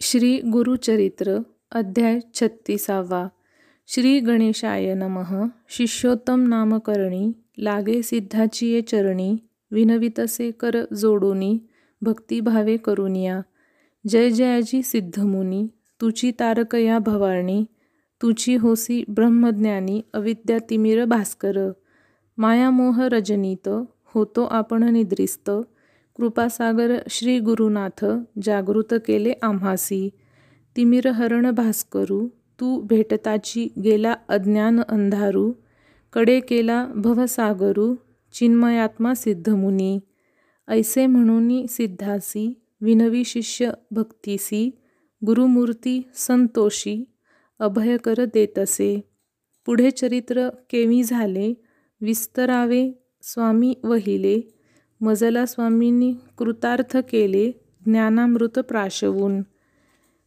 श्री गुरुचरित्र अध्याय छत्तीसावा. श्री गणेशाय नमः. शिष्योत्तम नामकरणी लागे सिद्धाची ये चरणी विनवितसे कर जोडोनी भक्तिभावे करुनिया. जय जयाजी सिद्धमुनी तुची तारकया भवारणी तुची होसी ब्रह्मज्ञानी अविद्या तिमिर भास्कर. मायामोह रजनीत होतो आपण निद्रिस्त. कृपासागर श्री गुरुनाथ जागृत केले आम्हासी. तिमिरहरण भास्करू तू भेटताची गेला अज्ञान अंधारू. कडे केला भवसागरू चिन्मयात्मा सिद्धमुनी. ऐसे म्हणूनी सिद्धासी विनवी शिष्य भक्तीसी. गुरुमूर्ती संतोषी अभयकर देतसे. पुढे चरित्र केवी झाले विस्तरावे स्वामी वहिले. मजला स्वामींनी कृतार्थ केले ज्ञानामृत प्राशवून.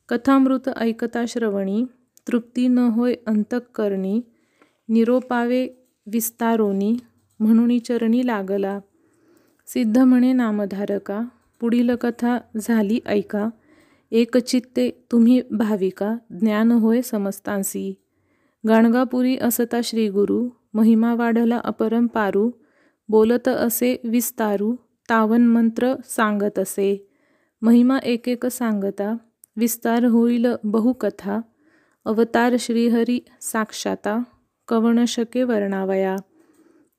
कथामृत ऐकता श्रवणी तृप्ती न होय अंतकरणी निरोपावे विस्तारोनी म्हणून चरणी लागला. सिद्ध म्हणे नामधारका पुढील कथा झाली ऐका. एकचित्ते तुम्ही भाविका ज्ञान होय समस्तांसी. गाणगापुरी असता श्रीगुरु महिमा वाढला अपरंपारू बोलत असे विस्तारू तावन मंत्र सांगत असे. महिमा एकेक सांगता विस्तार होईल बहुकथा अवतार श्रीहरी साक्षाता कवण शके वर्णावया.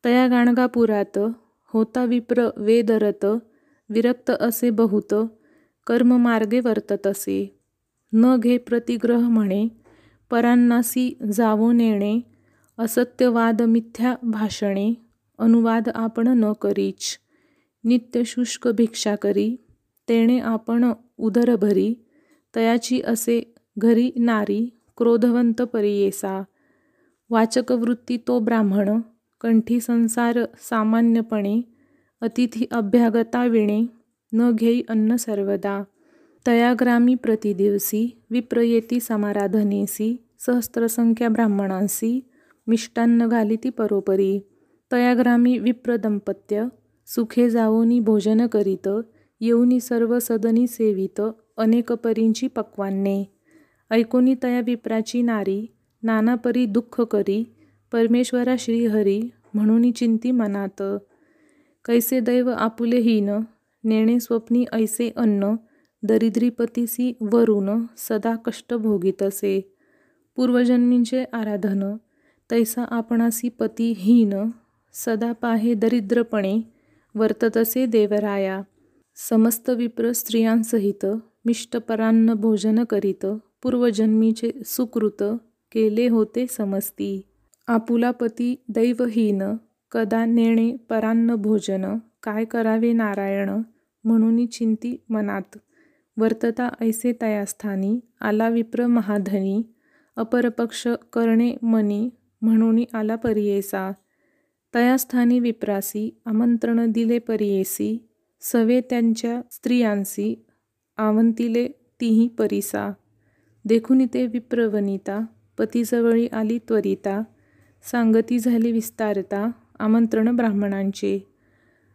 तया गाणगापुरात होता विप्र वेदरत विरक्त असे बहुत कर्ममार्गे वर्तत असे. न घे प्रतिग्रह म्हणे परांनासी जावो नेणे असत्यवाद मिथ्या भाषणे अनुवाद आपण न करीच. नित्य शुष्क भिक्षा करी तेणे आपण उदर भरी तयाची असे घरी नारी क्रोधवंत परियेसा. वाचक वृत्ती तो ब्राह्मण कंठी संसार सामान्यपणे अतिथी अभ्यागता विणे न घेई अन्न सर्वदा. तयाग्रामी प्रतिदिवसी विप्रयेती समाराधनेसी सहस्त्रसंख्या ब्राह्मणांसी मिष्टान्न घालिती परोपरी. तयाग्रामी विप्रदंपत्य सुखे जावोनी भोजन करीत येऊनी सर्व सदनी सेवित अनेक परींची पक्वान्ने. ऐकोनी तया विप्राची नारी नानापरी दुःख करी परमेश्वरा श्रीहरी म्हणून चिंती मनात. कैसे दैव आपुले हीन नेणे स्वप्नी ऐसे अन्न दरिद्रीपतीसी वरून सदा कष्ट भोगीतसे. पूर्वजन्मींचे आराधन तैसा आपणासी पती हीन सदा पाहे दरिद्रपणे वर्ततसे देवराया समस्त विप्र स्त्रियांसहित मिष्टपरान्न भोजन करीत पूर्वजन्मीचे सुकृत केले होते समस्ती. आपुला पती दैवहीन कदा नेणे परान्न भोजन काय करावे नारायण म्हणून चिंती मनात. वर्तता ऐसे तयास्थानी आला विप्र महाधनी अपरपक्ष करणे मनी म्हणून आला परियेसा. तयास्थानी विप्रासी आमंत्रण दिले परियेसी सवे त्यांच्या स्त्रियांसी आवंतिले तीही परिसा. देखून ते विप्रवनिता पतीजवळी आली त्वरिता सांगती झाली विस्तारता आमंत्रण ब्राह्मणांचे.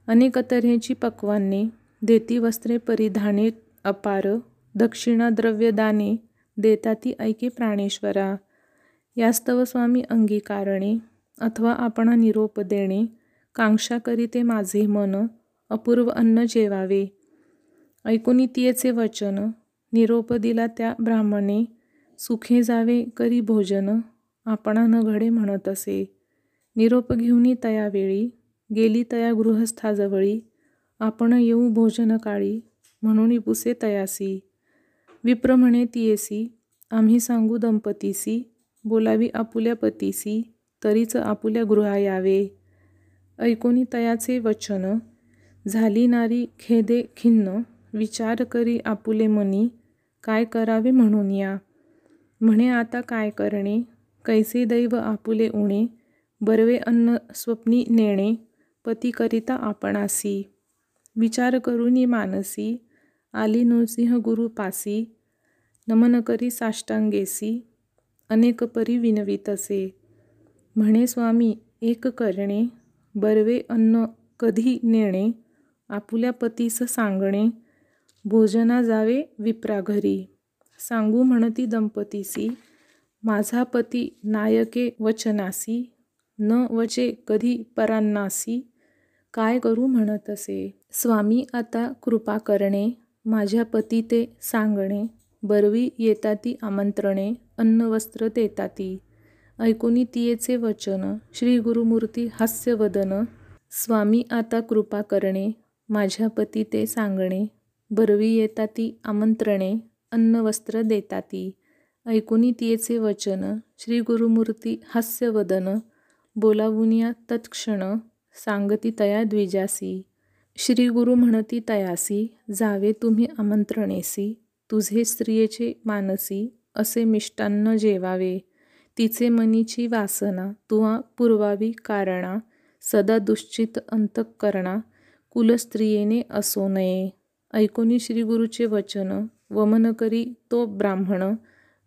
अनेक तऱ्हेची पक्वान्ने देती वस्त्रे परिधाने अपार दक्षिणा द्रव्यदाने देता ती ऐके प्राणेश्वरा. यास्तव स्वामी अंगीकारणे अथवा आपणा निरोप देणे कांक्षा करीते माझे मन अपूर्व अन्न जेवावे. ऐकुनी तियेचे वचन निरोप दिला त्या ब्राह्मणे सुखे जावे करी भोजन आपणा न घडे म्हणत असे. निरोप घेऊनी तयावेळी गेली तया गृहस्थाजवळी आपण येऊ भोजन काळी म्हणून पुसे तयासी. विप्र म्हणे तियेसी आम्ही सांगू दंपतीसी बोलावी आपुल्या पतीसी तरीच आपुल्या गृहा यावे. ऐकोनी तयाचे वचन. झाली नारी खेदे खिन्न. विचार करी आपुले मनी. काय करावे म्हणून या? म्हणे आता काय करणे? कैसे दैव आपुले उणे? बरवे अन्न स्वप्नी नेणे. पती करिता आपणासी. विचार करुनी मानसी. आली नृसिंह गुरु पासी. नमन करी साष्टांगेसी. अनेक परी विनवितसे. म्हणे स्वामी एक करणे बरवे अन्न कधी नेणे आपुल्या पतीस सांगणे भोजना जावे विप्रा घरी सांगू म्हणती दंपतीसी माझा पती नायके वचनासी न वचे कधी परांनासी काय करू म्हणत असे स्वामी आता कृपा करणे माझ्या पती ते सांगणे बरवी येताती आमंत्रणे अन्न वस्त्र देताती. ऐकुनी तियेचे वचन श्री गुरुमूर्ती हास्यवदन स्वामी आता कृपा करणे माझ्या पती ते सांगणे बरवी येताती आमंत्रणे अन्न वस्त्र देताती ऐकुनी तियेचे वचन श्री गुरुमूर्ती हास्यवदन बोलावुनिया तत्क्षण सांगती तया द्विजासी. श्री गुरु म्हणती तयासी जावे तुम्ही आमंत्रणेसी तुझे स्त्रियेचे मानसी असे मिष्टान्न जेवावे. तिचे मनीची वासना तुवा पुरवावी कारणा सदा दुश्चित अंतःकरणा कुलस्त्रियेने असो नये. ऐकोनी श्रीगुरूचे वचन वमन करी तो ब्राह्मण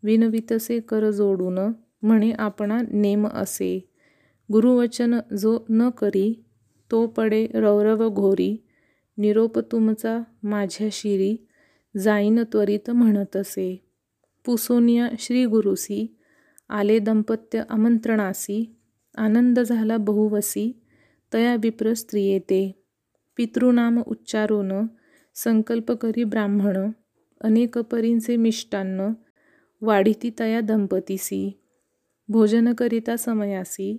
विनवितसे कर जोडून म्हणे आपणा नेम असे. गुरुवचन जो न करी तो पडे रौरव घोरी निरोप तुमचा माझ्या शिरी जाईन त्वरित म्हणत असे पुसोनिया श्री गुरुसी आले दंपत्य आमंत्रणासी आनंद झाला बहुवसी तया विप्र स्त्रिये ते पितृनाम उच्चारोन संकल्प करी ब्राह्मण अनेक परींचे मिष्टान्न वाढिती तया दंपतीसी. भोजन करिता समयासी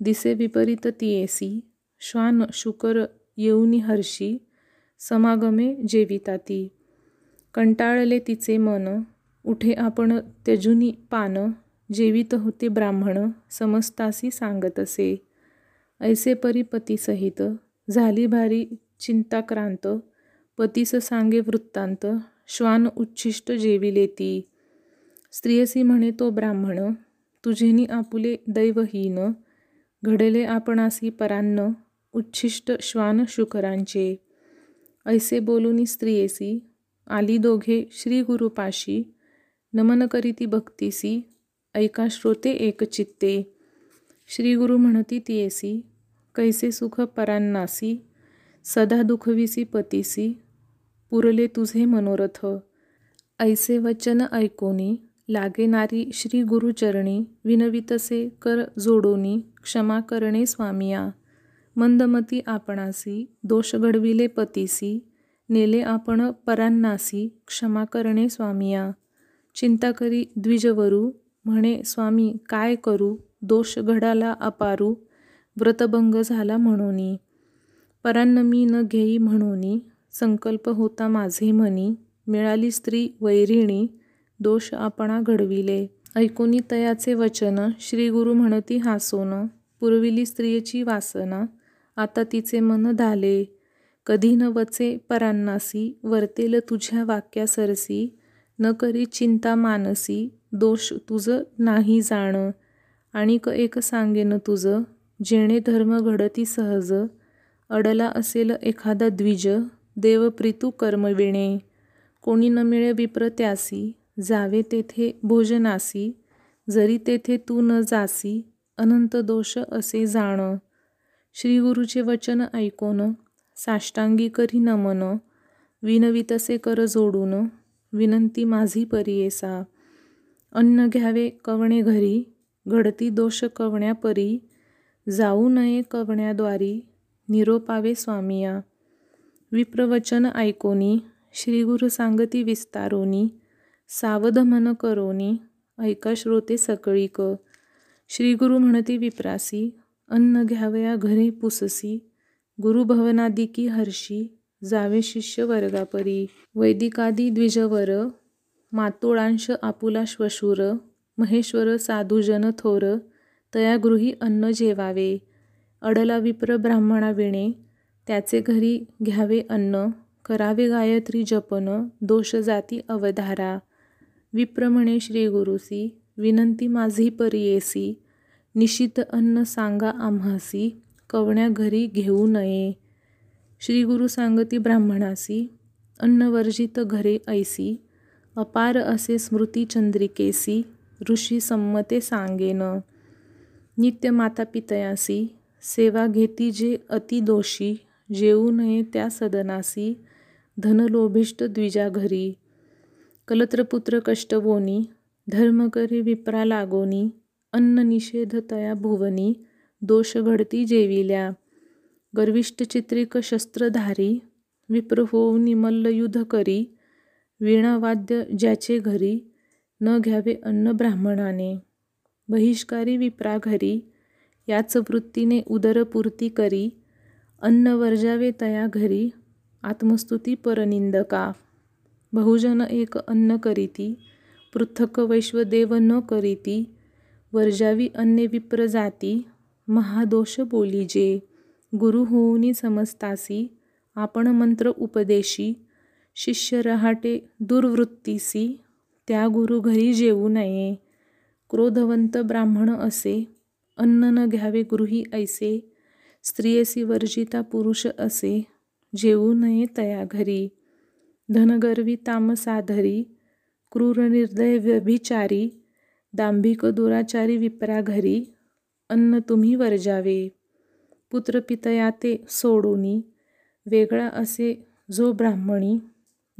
दिसे विपरीत तियेसी श्वान शुकर येऊनी हर्षी समागमे जेविता ती कंटाळले तिचे मन उठे आपण त्यजुनी पान जेवित होते ब्राह्मण समस्तासी सांगत असे. ऐसे परी सहित झाली भारी चिंताक्रांत पतीस सांगे वृत्तांत श्वान उच्छिष्ट जेविले ती स्त्रियसी म्हणे तो ब्राह्मण तुझेनी आपुले दैवहीन घडले आपणासी परान्न उच्छिष्ट श्वान शुकरांचे. ऐसे बोलूनी स्त्रियेसी आली दोघे श्री गुरुपाशी नमन करीती भक्तीसी ऐका श्रोते एकचित्ते श्री गुरु म्हणती तियेसी कैसे सुख परांनासी सदा दुखविसी पतीसी पुरले तुझे मनोरथ. ऐसे वचन ऐकोनी लागे नारी श्री गुरुचरणी विनवितसे कर जोडोनी क्षमा करणे स्वामिया. मंदमती आपणासी दोष घडविले पतीसी नेले आपण परांनासी क्षमा करणे स्वामिया. चिंता करी द्विजवरू म्हणे स्वामी काय करू? दोष घडाला अपारू. व्रतभंग झाला म्हणोनी. परान्न मी न घेई म्हणोनी. संकल्प होता माझे मनी मिळाली स्त्री वैरिणी. दोष आपणा घडविले. ऐकोनी तयाचे वचन. श्री गुरु म्हणती हासोन पुरविली स्त्रियेची वासना. आता तिचे मन धाले. कधी न वचे परांनासी वर्तेल तुझ्या वाक्या सरसी न करी चिंता मानसी. दोष तुझं नाही जाणं. आणिक एक सांगेन तुझं जेणे धर्म घडती सहज अडला असेल एखादा द्विज देवप्रितू कर्मविणे कोणी न मिळे विप्र त्यासी जावे तेथे भोजनासी जरी तेथे तू न जासी अनंत दोष असे जाण. श्रीगुरुचे वचन ऐकोन साष्टांगी करी नमन विनवितसे कर जोडून विनंती माझी परियेसा अन्न घ्यावे कवणे घरी घडती दोष कवण्या परी जाऊ नये कवण्याद्वारी निरोपावे स्वामिया। विप्रवचन ऐकोनी श्रीगुरु सांगती विस्तारोनी सावध मन करोनी ऐका श्रोते सकळीक। श्रीगुरु म्हणती विप्रासी अन्न घ्यावया घरी पुससी गुरुभवनादिकी हर्षी जावे शिष्य वर्गापरी। वैदिकादी द्विजवर मातोळांश आपुला श्वशूर महेश्वर साधुजन थोर तया गृही अन्न जेवावे. अडला विप्र ब्राह्मणा विणे त्याचे घरी घ्यावे अन्न करावे गायत्री जपन दोष जाती अवधारा. विप्र म्हणे श्री गुरुसी विनंती माझी परियेसी निशित अन्न सांगा आम्हासी कवण्या घरी घेऊ नये. श्री गुरु सांगती ब्राह्मणासी अन्नवर्जित घरे ऐसी अपार असे स्मृतीचंद्रिकेसी ऋषी संमते सांगेन नित्य मातापितयासी सेवा घेती जे अतिदोषी जेऊ नये त्या सदनासी धनलोभिष्ट द्विजा घरी. कलत्रपुत्र कष्टवोनी धर्मकरी विप्रा लागोनी अन्न निषेध तया भुवनी दोष घडती जेविल्या. गर्विष्ट चित्रिक शस्त्रधारी विप्र होऊन मल्लयुद्ध करी वीणावाद्य ज्याचे घरी न घ्यावे अन्न ब्राह्मणाने बहिष्कारी विप्रा घरी याच वृत्तीने उदरपूर्ती करी अन्न वर्जावे तया घरी आत्मस्तुती परनिंदका. बहुजन एक अन्न करीती पृथक वैश्वदेव न करीती वर्जावी अन्य विप्र जाती महादोष बोलीजे गुरु होऊनी समजतासी आपण मंत्र उपदेशी शिष्य रहाटे दुर्वृत्तीसी त्या गुरु घरी जेवू नये. क्रोधवंत ब्राह्मण असे. अन्न न घ्यावे गृही ऐसे. स्त्रियसी वर्जिता पुरुष असे. जेवू नये तया घरी. धनगर्वी तामसाधरी. क्रूर निर्दय व्यभिचारी. दांभिक दुराचारी विप्रा घरी. अन्न तुम्ही वर्जावे. पुत्रपितया ते सोडूनी. वेगळा असे जो ब्राह्मणी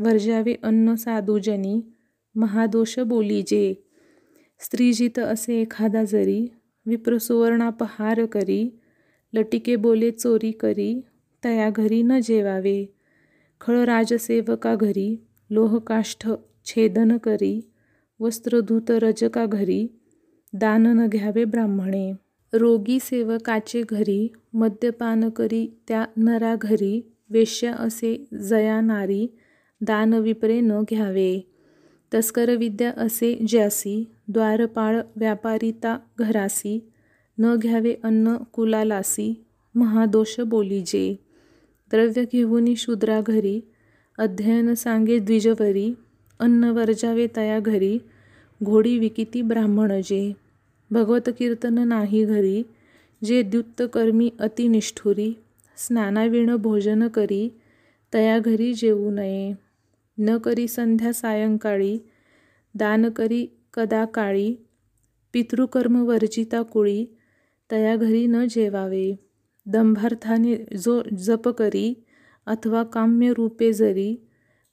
वर्जावे अन्न साधुजनी महादोष बोलीजे स्त्रीजित असे एखादा जरी विप्र सुवर्णापहार करी लटिके बोले चोरी करी तया घरी न जेवावे. खळ राजसेवका घरी लोहकाष्ठ छेदन करी वस्त्रधूत रजका घरी दान न घ्यावे ब्राह्मणे. रोगी सेवकाचे घरी मद्यपान करी त्या नरा घरी वेश्या असे जया नारी दानविपरे न घ्यावे. तस्कर विद्या असे ज्यासी द्वारपाळ व्यापारिता घरासी न घ्यावे अन्न कुलालासी महादोष बोलीजे. द्रव्य घेऊनी शूद्रा घरी अध्ययन सांगे द्विजवरी अन्न वर्जावे तया घरी घोडी विकिती ब्राह्मण जे भगवत कीर्तन नाही घरी जे द्युत्तकर्मी अतिनिष्ठुरी स्नानाविण भोजन करी तया घरी जेवू नये. न करी संध्या सायंकाळी दान करी कदा काळी पितृकर्म वर्जिता कुळी तया घरी न जेवावे. दंभार्थाने जो जप करी अथवा काम्य रूपे जरी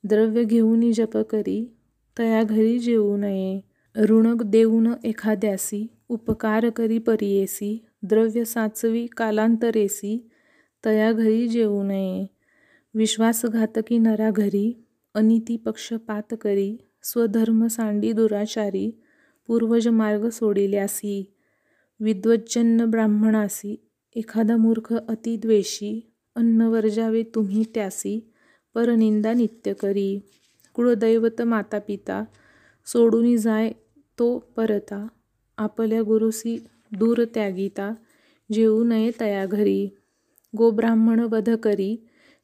द्रव्य घेऊन जप करी तया घरी जेवू नये. ऋण देऊन एखाद्यासी उपकार करी परियेसी द्रव्य साचवी कालांतरेसी तया घरी जेवू नये. विश्वासघातकी नरा घरी अनिती पक्षपात करी स्वधर्म सांडी दुराचारी पूर्वज मार्ग सोडिल्यासी विद्वज्जन्न ब्राह्मणासी एखादा मूर्ख अतिद्वेषी अन्न वर्जावे तुम्ही त्यासी परनिंदा नित्य करी. कुळदैवत मातापिता सोडून जाय तो परता आपल्या गुरुसी दूर त्यागिता जेवू नये तया घरी. गोब्राह्मण वध करी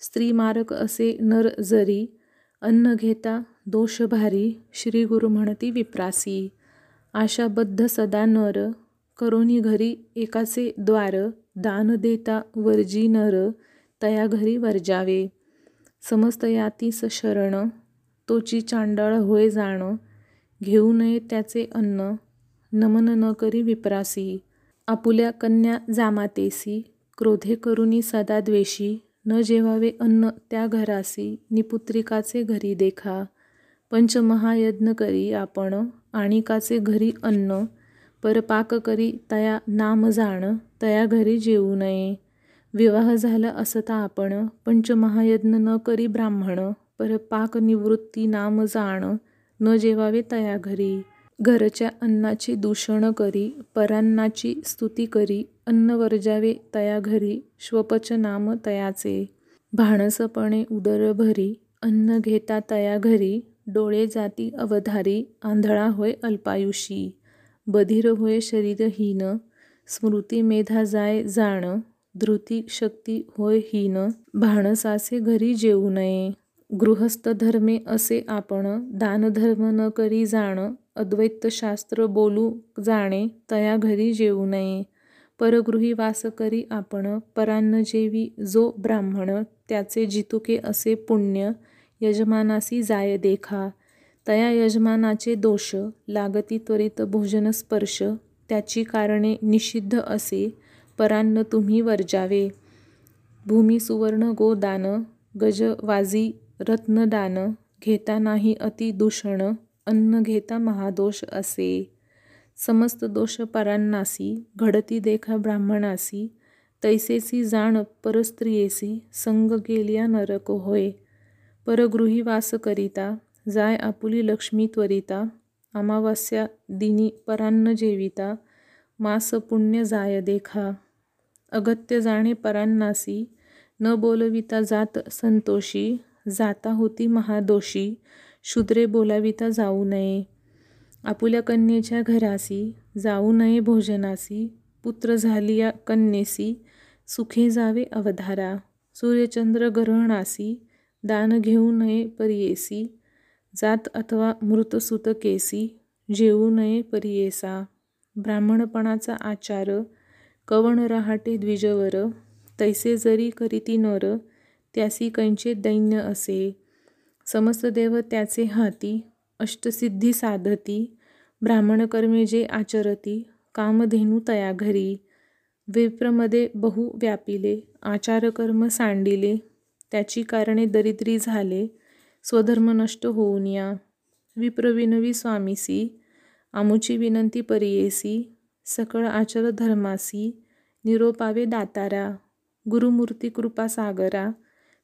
स्त्री मारक असे नर जरी अन्न घेता दोषभारी श्री गुरु म्हणती विप्रासी. आशाबद्ध सदा नर करोनी घरी एकाचे द्वार दान देता वर्जी नर तया घरी वर्जावे. समस्त यातीस शरण तोची चांडाळ होय जाण घेऊ नये त्याचे अन्न नमन न करी विप्रासी. आपुल्या कन्या जामातेसी क्रोधे करुनी सदा द्वेषी न जेवावे अन्न त्या घरासी निपुत्रिकाचे घरी देखा. पंचमहायज्ञ करी आपण आणिकाचे घरी अन्न. परपाक करी तया नाम जाण तया घरी जेवू नये. विवाह झाला असता आपण पंचमहायज्ञ न करी ब्राह्मण. परपाक निवृत्ती नाम जाण न जेवावे तया घरी. घरच्या अन्नाची दूषणं करी परान्नाची स्तुती करी अन्न वर्जावे तया घरी श्वपच नाम तयाचे. भाणसपणे उदर भरी अन्न घेता तया घरी डोळे जाती अवधारी आंधळा होय अल्पायुषी. बधिर होय शरीरहीन स्मृती मेधा जाय जाण धृती शक्ती होय हीन भाणसासे घरी जेवू नये. गृहस्थ धर्मे असे आपण दानधर्म न करी जाण अद्वैतशास्त्र बोलू जाणे तया घरी जेवू नये. परगृही वास करी आपण परान्न जेवी जो ब्राह्मण त्याचे जितुके असे पुण्य यजमानासी जाय देखा. तया यजमानाचे दोष लागती त्वरित भोजन स्पर्श त्याची कारणे निषिद्ध असे परान्न तुम्ही वर्जावे भूमी सुवर्ण गोदान गजवाजी रत्नदान घेता नाही अति दूषण अन्न घेता महादोष असे. समस्त दोष परांनासी घडती देखा ब्राह्मणासी तैसेसी जाण परस्त्रियेसी संग गेलिया नरक होय. परगृही वास करिता जाय आपुली लक्ष्मी त्वरिता अमावास्या दिनी परान्न जेविता मास पुण्य जाय देखा. अगत्य जाणे परांनासी न बोलविता जात संतोषी जाता होती महादोषी शूद्रे बोलाविता जाऊ नये. आपुल्या कन्येच्या घरासी जाऊ नये भोजनासी. पुत्र झाली या कन्येसी सुखे जावे अवधारा. सूर्यचंद्र ग्रहणासी दान घेऊ नये परियेसी. जात अथवा मृतसुत केसी जेवू नये परियेसा. ब्राह्मणपणाचा आचार कवण रहाटे द्विजवर. तैसे जरी करीती नर त्यासी कैंचे दैन्य असे. समस्त देव त्याचे हाती अष्टसिद्धी साधती ब्राह्मणकर्मे जे आचरती कामधेनू तया घरी विप्रमध्ये बहु व्यापिले आचारकर्म सांडिले त्याची कारणे दरिद्री झाले स्वधर्म नष्ट होऊन या. विप्रविनवी स्वामीसी आमुची विनंती परियेसी सकळ आचर धर्मासी निरोपावे दातारा गुरुमूर्ती कृपा सागरा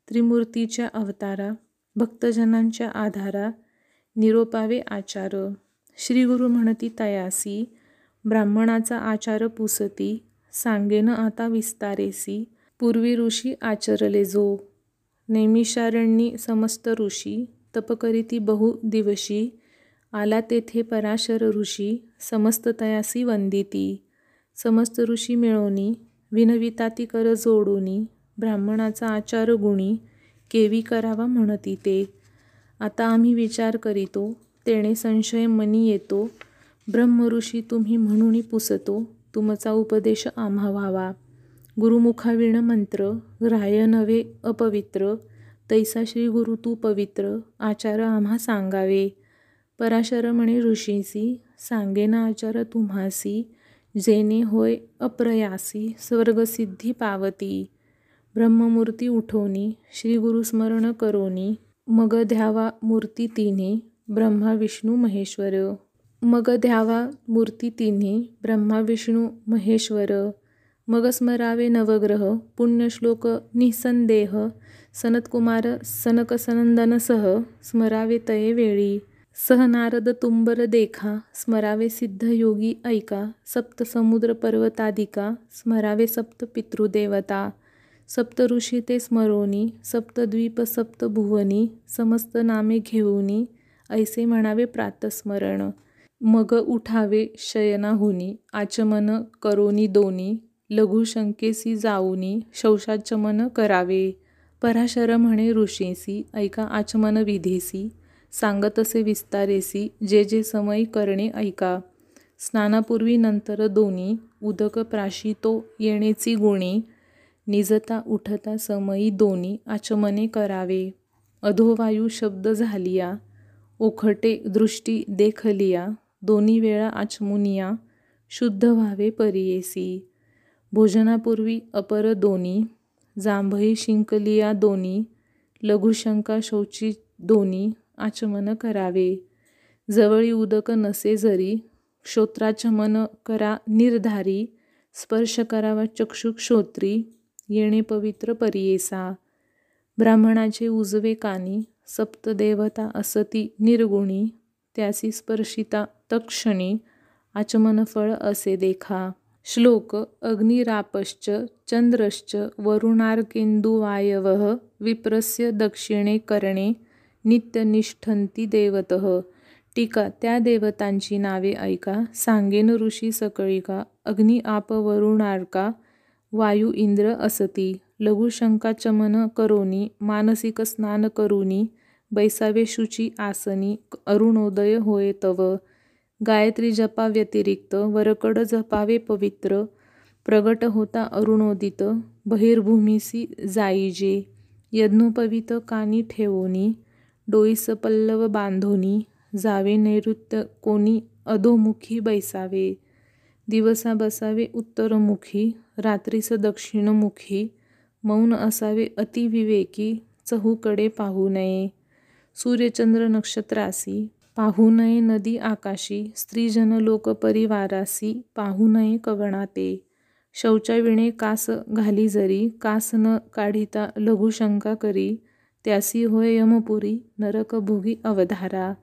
त्रिमूर्तीच्या अवतारा भक्तजनांच्या आधारा निरोपावे आचार. श्री गुरु म्हणती तयासी ब्राह्मणाचा आचार पुसती सांगेन आता विस्तारेसी पूर्वी ऋषी आचरले जो. नैमिषारण्यी समस्त ऋषी तप करीती बहु दिवशी आला तेथे पराशर ऋषी समस्त तयासी वंदिती. समस्त ऋषी मिळवणी विनविताती कर जोडूनी ब्राह्मणाचा आचार गुणी केवी करावा म्हणती ते आता आम्ही विचार करीतो तेणे संशय मनी येतो ब्रह्मऋषी तुम्ही म्हणून पुसतो तुमचा उपदेश आम्हा व्हावा गुरुमुखाविण मंत्र ग्राह्य नव्हे अपवित्र तैसा श्री गुरु तू पवित्र आचार आम्हा सांगावे. पराशर म्हणे ऋषीसी सांगेना आचार तुम्हासी जेने होय अप्रयासी स्वर्गसिद्धी पावती. ब्रह्ममूर्ती उठोनी श्री गुरुस्मरण करोनी मग ध्यावा मूर्ती तिन्ही ब्रह्मा विष्णू महेश्वर. मग ध्यावा मूर्ती तिन्ही ब्रह्मा विष्णू महेश्वर. मग स्मरावे नवग्रह पुण्यश्लोक निसंदेह सनत्कुमार सनकसनंदनसह स्मरावे तये वेळी. सह नारद तुंबर देखा स्मरावे सिद्धयोगी ऐका सप्त समुद्र पर्वतादिका स्मरावे सप्त पितृदेवता. सप्तऋषी ते स्मरोनी सप्तद्वीप सप्त भुवनी समस्त नामे घेऊनी ऐसे म्हणावे प्रातस्मरण. मग उठावे शयनाहुनी आचमन करोनी दोनी लघुशंकेसी जाऊनी शौशाचमन करावे. पराशर म्हणे ऋषीसी ऐका आचमन विधीसी सांगतसे विस्तारेसी जे जे समय करणे ऐका. स्नानापूर्वी नंतर दोन्ही उदक प्राशितो येणेची गुणी निजता उठता समयी दोन्ही आचमने करावे. अधोवायू शब्द झालिया ओखटे दृष्टी देखलिया दोन्ही वेळा आचमुनिया शुद्ध व्हावे परियेसी. भोजनापूर्वी अपर दोन्ही जांभई शिंकलिया दोन्ही लघुशंका शौची दोन्ही आचमन करावे. जवळी उदक नसे जरी श्रोत्राचमन करा निर्धारी स्पर्श करावा चक्षुक्षोत्री येणे पवित्र परियेसा. ब्राह्मणाचे उजवे कानी सप्तदेवता असती निर्गुणी त्यासी स्पर्शिता तक्षणी आचमनफळ असे देखा. श्लोक अग्निरापश्च चंद्रश्च वरुणार्केन्दुवायवः विप्रस्य दक्षिणे करणे नित्यनिष्ठन्ति देवतः. टीका त्या देवतांची नावे ऐका. सांगेन ऋषी सकळिका अग्नि आप वरुणार्का वायू इंद्र असती. लघुशंकाचमन करोनी मानसिक स्नान करुनी बैसावे शुची आसनी अरुणोदय होय तव. गायत्री जपा व्यतिरिक्त वरकड जपावे पवित्र. प्रगट होता अरुणोदित बहिर्भूमीसी जाईजे. यज्ञोपवित कानी ठेवोनी डोईस पल्लव बांधोनी जावे नैऋत्य कोणी अधोमुखी बैसावे. दिवसा बसावे उत्तरमुखी रात्रीचं दक्षिणमुखी मौन असावे अतिविवेकी चहूकडे पाहू नये. सूर्यचंद्र नक्षत्रासी पाहू नये नदी आकाशी स्त्रीजन लोक परिवारासी पाहू नये कवणाते शौचाविणे कास घाली जरी कास न काढिता लघुशंका करी त्यासी होय यमपुरी नरक भोगी अवधारा.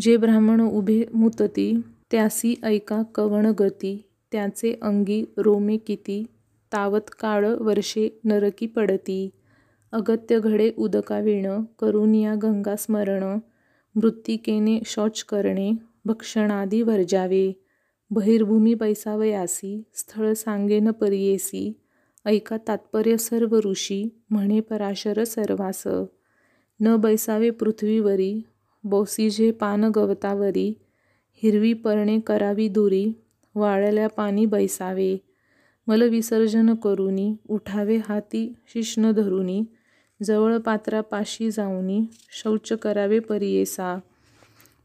जे ब्राह्मण उभे मुतती त्यासी ऐका कवण गती त्याचे अंगी रोमे किती? तावत काळ वर्षे नरकी पडती. अगत्य घडे उदकाविण करून या गंगा स्मरण मृत्तिकेने शौच करणे भक्षणादी वर्जावे. बहिर्भूमी बैसावयासी स्थळ सांगेन परियेसी. ऐका तात्पर्य सर्व ऋषी म्हणे पराशर सर्वास. न बैसावे पृथ्वीवरी बोसीजे पान गवतावरी हिरवी पर्णे करावी दुरी वाळल्या पाणी बैसावे. मल विसर्जन करुनी उठावे हाती शिष्ण धरुनी जवळ पात्रापाशी जाऊनी शौच करावे परियेसा.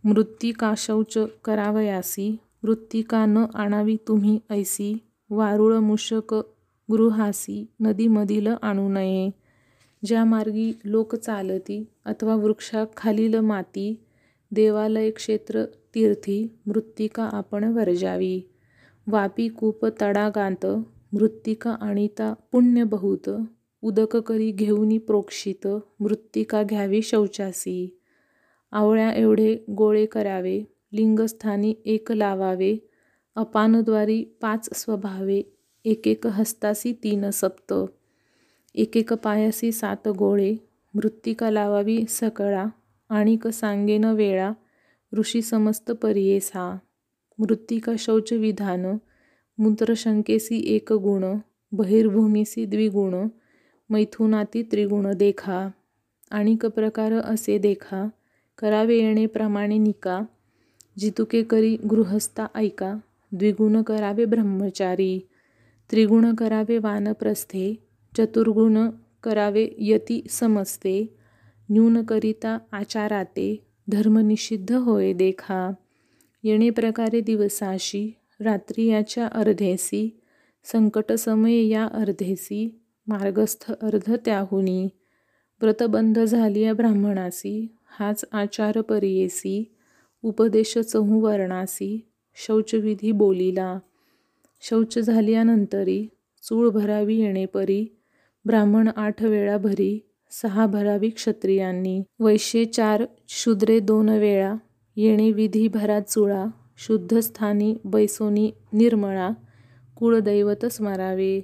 मृत्तिका शौच करावयासी मृत्तिका न आणावी तुम्ही ऐसी वारुळ मुषक गृहासी नदीमधील आणू नये. ज्या मार्गी लोक चालती अथवा वृक्षाखालील माती देवालय क्षेत्र तीर्थी मृत्तिका आपण वर्जावी. वापी कूप तडागांत मृत्तिका आणिता पुण्य बहुत उदक करी घेऊनी प्रोक्षित मृत्तिका घ्यावी शौचासी. आवळ्या एवढे गोळे करावे लिंगस्थानी एक लावावे अपानद्वारी पाच स्वभावे एकेक हस्तासी तीन सप्त. एकेक पायासी सात गोळे मृत्तिका लावावी सकळा आणिक सांगेन वेळा ऋषी समस्त परियेसा. मृत्तिका शौच विधान मूत्रशंकेसी एक गुण बहिर्भूमीसी द्विगुण मैथुनाती त्रिगुण देखा आणिक प्रकार असे देखा करावे येणे प्रमाणे निका जितुके करी गृहस्था ऐका द्विगुण करावे ब्रह्मचारी त्रिगुण करावे वानप्रस्थे चतुर्गुण करावे यती समजते न्यूनकरिता आचाराते धर्मनिषिद्ध होय देखा। येणे प्रकारे दिवसाशी रात्री याच्या अर्धेसी संकटसमय या अर्धेसी मार्गस्थ अर्ध त्याहुनी व्रतबंध झालिया ब्राह्मणासी हाच आचार परियेसी उपदेश चहू वर्णासी शौचविधी बोलिला शौच झाल्यानंतरी चूळ भरावी येणेपरी ब्राह्मण आठ वेळा भरी सहा भरावी क्षत्रियांनी वैश्ये चार शूद्रे दोन वेळा येणे विधी भरा चुळा शुद्ध स्थानी बैसोनी निर्मळा कुळदैवत स्मरावे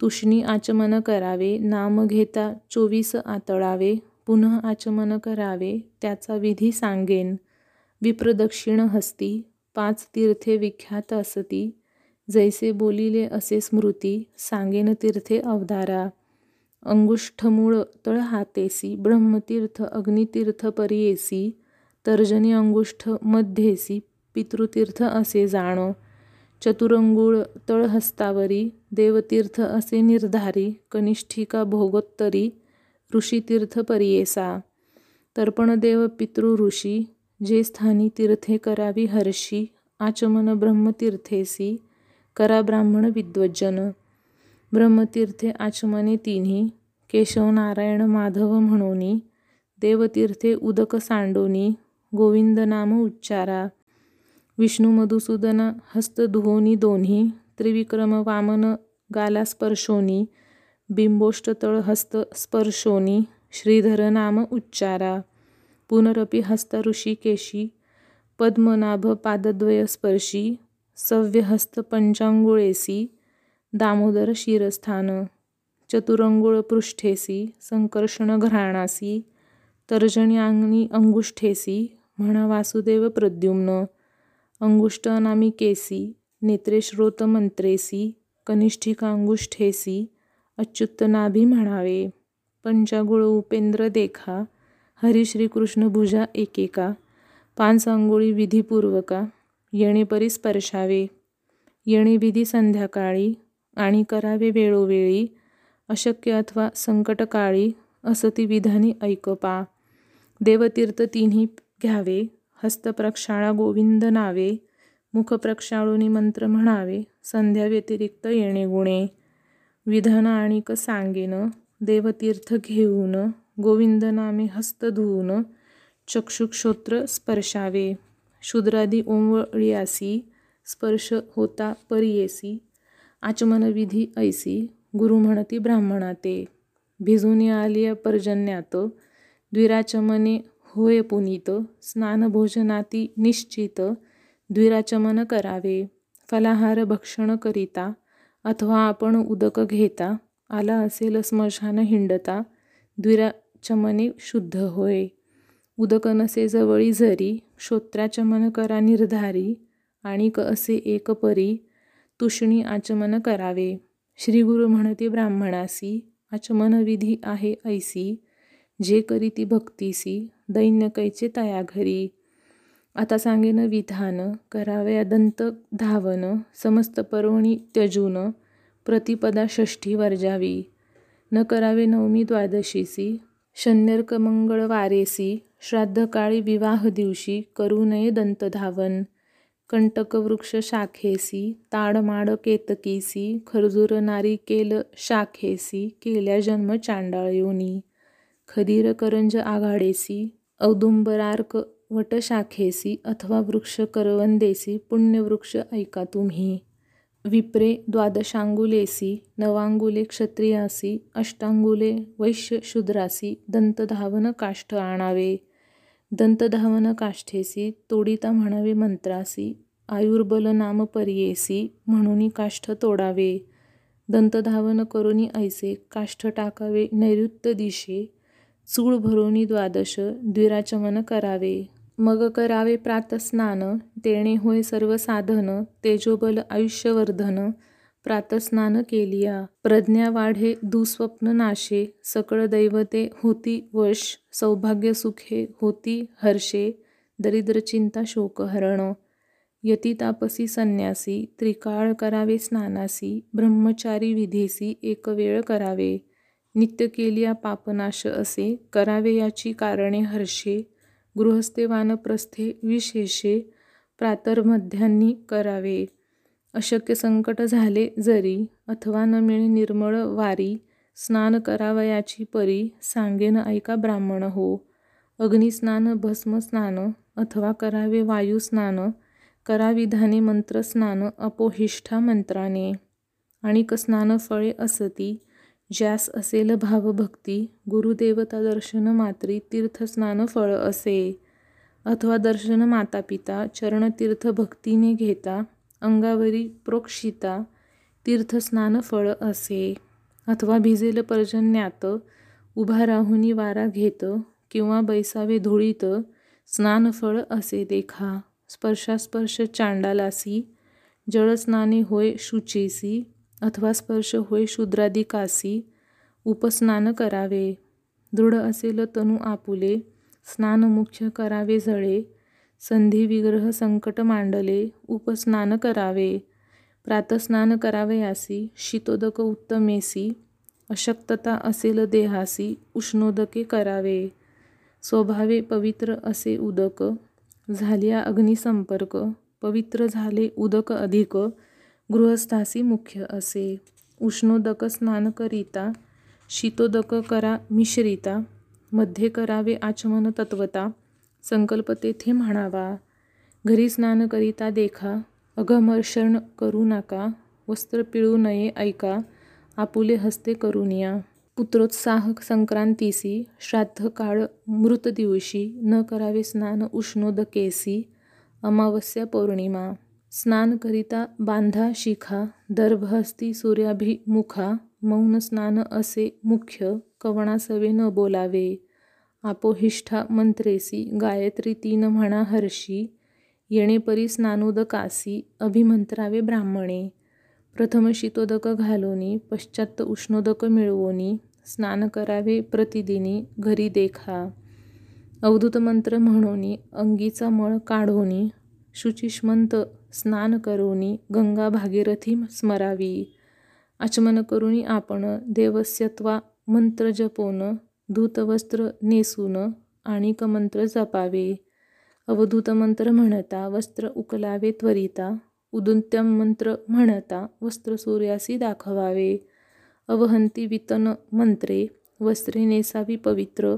तुष्णी आचमन करावे नाम घेता चोवीस आतळावे पुनः आचमन करावे त्याचा विधी सांगेन. विप्रदक्षिण हस्ती पाच तीर्थे विख्यात असती जैसे बोलिले असे स्मृती सांगेन तीर्थे अवधारा. अंगुष्ठमूळ तळहातेसी ब्रह्मतीर्थ अग्नितीर्थ परियेसी तर्जनी अंगुष्ठ मध्येसी पितृतीर्थ असे जाणो. चतुरंगुळ तळहस्तावरी देवतीर्थ असे निर्धारी कनिष्ठिका भोगोत्तरी ऋषितीर्थ परियेसा. तर्पणदेव पितृऋषी जे स्थानी तीर्थे करावी हर्षी आचमन ब्रह्मतीर्थेसी करा ब्राह्मण विद्वज्जन. ब्रह्मतीर्थे आचमने तिन्ही केशव नारायण माधव म्हणोनी देवतीर्थे उदक सांडोनी गोविंद नाम उच्चारा। विष्णू मधुसूदन हस्त धुवोनी दोन्ही। त्रिविक्रम वामन गाला स्पर्शोनी। बिंबोष्टतळ हस्त स्पर्शोनी। श्रीधर नाम उच्चारा। पुनरपि हस्त ऋषिकेशी। पद्मनाभ पादद्वय स्पर्शी। सव्यहस्त पंचांगुळेसी। दामोदर शिरस्थान। चतुरंगुळ पृष्ठेसी। संकर्षण घराणासी। तर्जनी अंगुष्ठेसी। म्हणा वासुदेव प्रद्युम्न अंगुष्ट अनामी केसी नेत्रेश्रोत मंत्रेसी कनिष्ठिकांगुष्ठेसी अच्युत नाभी म्हणावे पंचागुळ उपेंद्र देखा हरी श्रीकृष्ण भुजा एकेका पाच अंगुळी विधीपूर्वका येणेपरी स्पर्शावे येणे विधी संध्याकाळी आणि करावे वेळोवेळी अशक्य अथवा संकटकाळी असती विधानी ऐकपा देवतीर्थ तिन्ही घ्यावे. हस्तप्रक्षाळा गोविंद नावे. मुख प्रक्षाळुनी मंत्र म्हणावे. संध्या व्यतिरिक्त येणे गुणे. विधान आणिक सांगेन. देवतीर्थ घेऊन. गोविंद नामे हस्त धुवून चक्षुक्षोत्र स्पर्शावे. शूद्रादी ओंवळियासी स्पर्श होता परियेसी. आचमनविधी ऐसी. गुरु म्हणती ब्राह्मणा ते भिजून आलिया पर्जन्यात. द्विराचमने होय पुनीत स्नानभोजनाती निश्चित द्विराचमन करावे फलाहार भक्षण करिता अथवा आपण उदक घेता आला असेल स्मशान हिंडता द्विराचमने शुद्ध होय. उदक नसे जवळी जरी श्रोत्राचमन करा निर्धारी आणिक असे एक परी तुषणी आचमन करावे. श्री गुरु म्हणते ब्राह्मणासी आचमनविधी आहे ऐसी जे करीती भक्तीसी दैन्य कैचे तया घरी. आता सांगेन विधान करावया दंत धावन समस्त पर्वणी त्यजून प्रतिपदा षष्ठी वर्जावी. न करावे नवमी द्वादशीसी शन्यर्क मंगळवारेसी श्राद्धकाळी विवाह दिवशी करू नये दंतधावन कंटकवृक्ष शाखेसी ताडमाड केतकीसी खरजूर नारिकेल शाखेसी केल्या जन्म चांडाळ योनी. खदीर करंज आघाडेसी औदुंबरार्क वटशाखेसी अथवा वृक्ष करवंदेसी पुण्यवृक्ष ऐका तुम्ही. विप्रे द्वादशांगुलेसी नवांगुले क्षत्रियासी अष्टांगुले वैश्य शूद्रासी दंतधावन काष्ठ आणावे. दंतधावन काष्ठेसी तोडिता म्हणावे मंत्रासी आयुर्बल नाम परियेसी म्हणून काष्ठ तोडावे. दंतधावन करुनी ऐसे काष्ठ टाकावे नैऋत्य दिशे चूळ भरोनी द्वादश द्विराचमन करावे. मग करावे प्रातस्नान तेणे होय सर्व साधन तेजोबल आयुष्यवर्धन. प्रातस्नान केलिया प्रज्ञा वाढे दुस्वप्न नाशे सकळ दैवते होती वश सौभाग्य सुखे होती हर्षे दरिद्र चिंता शोकहरण यती तापसी संन्यासी त्रिकाळ करावे स्नानासी ब्रह्मचारी विधेसी एक वेळ करावे. नित्य केलिया पापनाश असे करावे याची कारणे हर्षे गृहस्थे वानप्रस्थे विशेषे प्रातर्मध्यांनी करावे. अशक्य संकट झाले जरी अथवा न मिळे निर्मळ वारी स्नान करावयाची परी सांगेन ऐका ब्राह्मण हो. अग्निस्नान भस्मस्नान अथवा करावे वायुस्नान कराविधाने मंत्रस्नान अपोहिष्ठा मंत्राने. आणिक स्नान फळे असती ज्यास असेल भावभक्ती गुरुदेवता दर्शन मात्री तीर्थस्नान फळ असे. अथवा दर्शन मातापिता चरणतीर्थ भक्तीने घेता अंगावरी प्रोक्षिता तीर्थस्नान फळ असे. अथवा भिजेल पर्जन्यात उभा राहुनी वारा घेत किंवा बैसावे धुळीत स्नानफळ असे देखा. स्पर्शास्पर्श चांडालासी जळस्नाने होय शुचेसी अथवा स्पर्श होय शूद्रादिकासी उपस्नान करावे. दृढ असेल तनु आपुले स्नान मुख्य करावे जळे संधी विग्रह संकट मांडले उपस्नान करावे. प्रातस्नान करावयासी शीतोदक उत्तमेसी. अशक्तता असेल देहासी उष्णोदके करावे. स्वभावे पवित्र असे उदक. झाल्या अग्निसंपर्क. पवित्र झाले उदक अधिक. गृहस्थासी मुख्य असे. उष्णोदक स्नान करिता शीतोदक करा मिश्रिता मध्ये करावे आचमन तत्वता संकल्प तेथे म्हणावा. घरी स्नान करिता देखा अघमर्षण करू नका वस्त्र पिळू नये ऐका आपुले हस्ते करुनिया पुत्रोत्साह संक्रांतीसी श्राद्ध काळ मृत दिवशी न करावे स्नान उष्णोदकेसी अमावस्या पौर्णिमा. स्नान करिता बांधा शिखा दर्भहस्ती सूर्याभिमुखा मौन स्नान असे मुख्य कवणासवे न बोलावे. आपोहिष्ठा मंत्रेसी गायत्री तीन म्हणा हर्षी येणेपरी स्नानोदकासी अभिमंत्रावे ब्राह्मणे. प्रथम शीतोदक घालोनी पश्चात उष्णोदक मिळवोनी स्नान करावे प्रतिदिनी घरी देखा. अवधूत मंत्र म्हणोनी अंगीचा मळ काढोनी शुचिष्मंत स्नान करोनी गंगा भागीरथी स्मरावी। आचमन करुनी आपण देवस्यत्वा मंत्र जपोन धूतवस्त्र नेसून आणिक मंत्र जपावे। अवधूत मंत्र म्हणता वस्त्र उकलावे त्वरिता। उदुंत्यम मंत्र म्हणता वस्त्र सूर्यासी दाखवावे। अवहंती वितन मंत्रे वस्त्रे नेसावी पवित्र।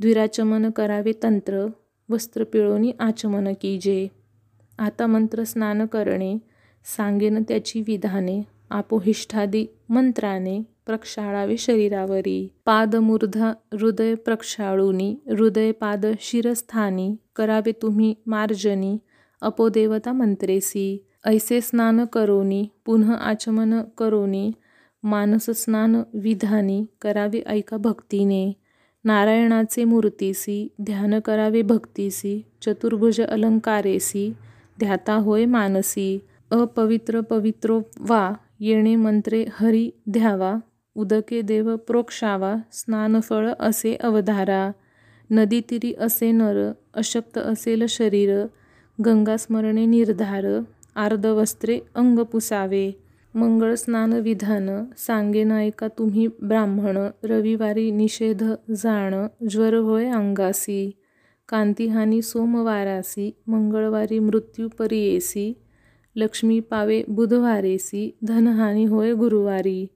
द्विराचमन करावे तंत्र वस्त्र पिळोनी आचमन कीजे। आता मंत्र स्नान करणे सांगेन त्याची विधाने आपोहिष्ठादी मंत्राने प्रक्षाळावे शरीरावरी. पादमूर्धा हृदय प्रक्षाळुनी हृदय पाद शिरस्थानी करावे तुम्ही मार्जनी अपोदेवता मंत्रेसी. ऐसे स्नान करोनी पुनः आचमन करोनी मानसस्नान विधानी करावे ऐका भक्तीने. नारायणाचे मूर्तीसी ध्यान करावे भक्तीसी चतुर्भुज अलंकारेसी ध्याता होय मानसी अपवित्र पवित्रो वा येणे मंत्रे हरी ध्यावा उदके देव प्रोक्षावा स्नानफळ असे अवधारा नदीतीरी असे नर अशक्त असेल शरीर गंगास्मरणे निर्धार आर्धवस्त्रे अंग पुसावे मंगळ स्नान विधान सांगे नायका तुम्ही ब्राह्मण रविवारी निषेध जाण ज्वर होय अंगासी. कांतिहानी सोमवारासी मंगळवारी मृत्यू परियेसी लक्ष्मी पावे बुधवारेसी धनहानी होय गुरुवारी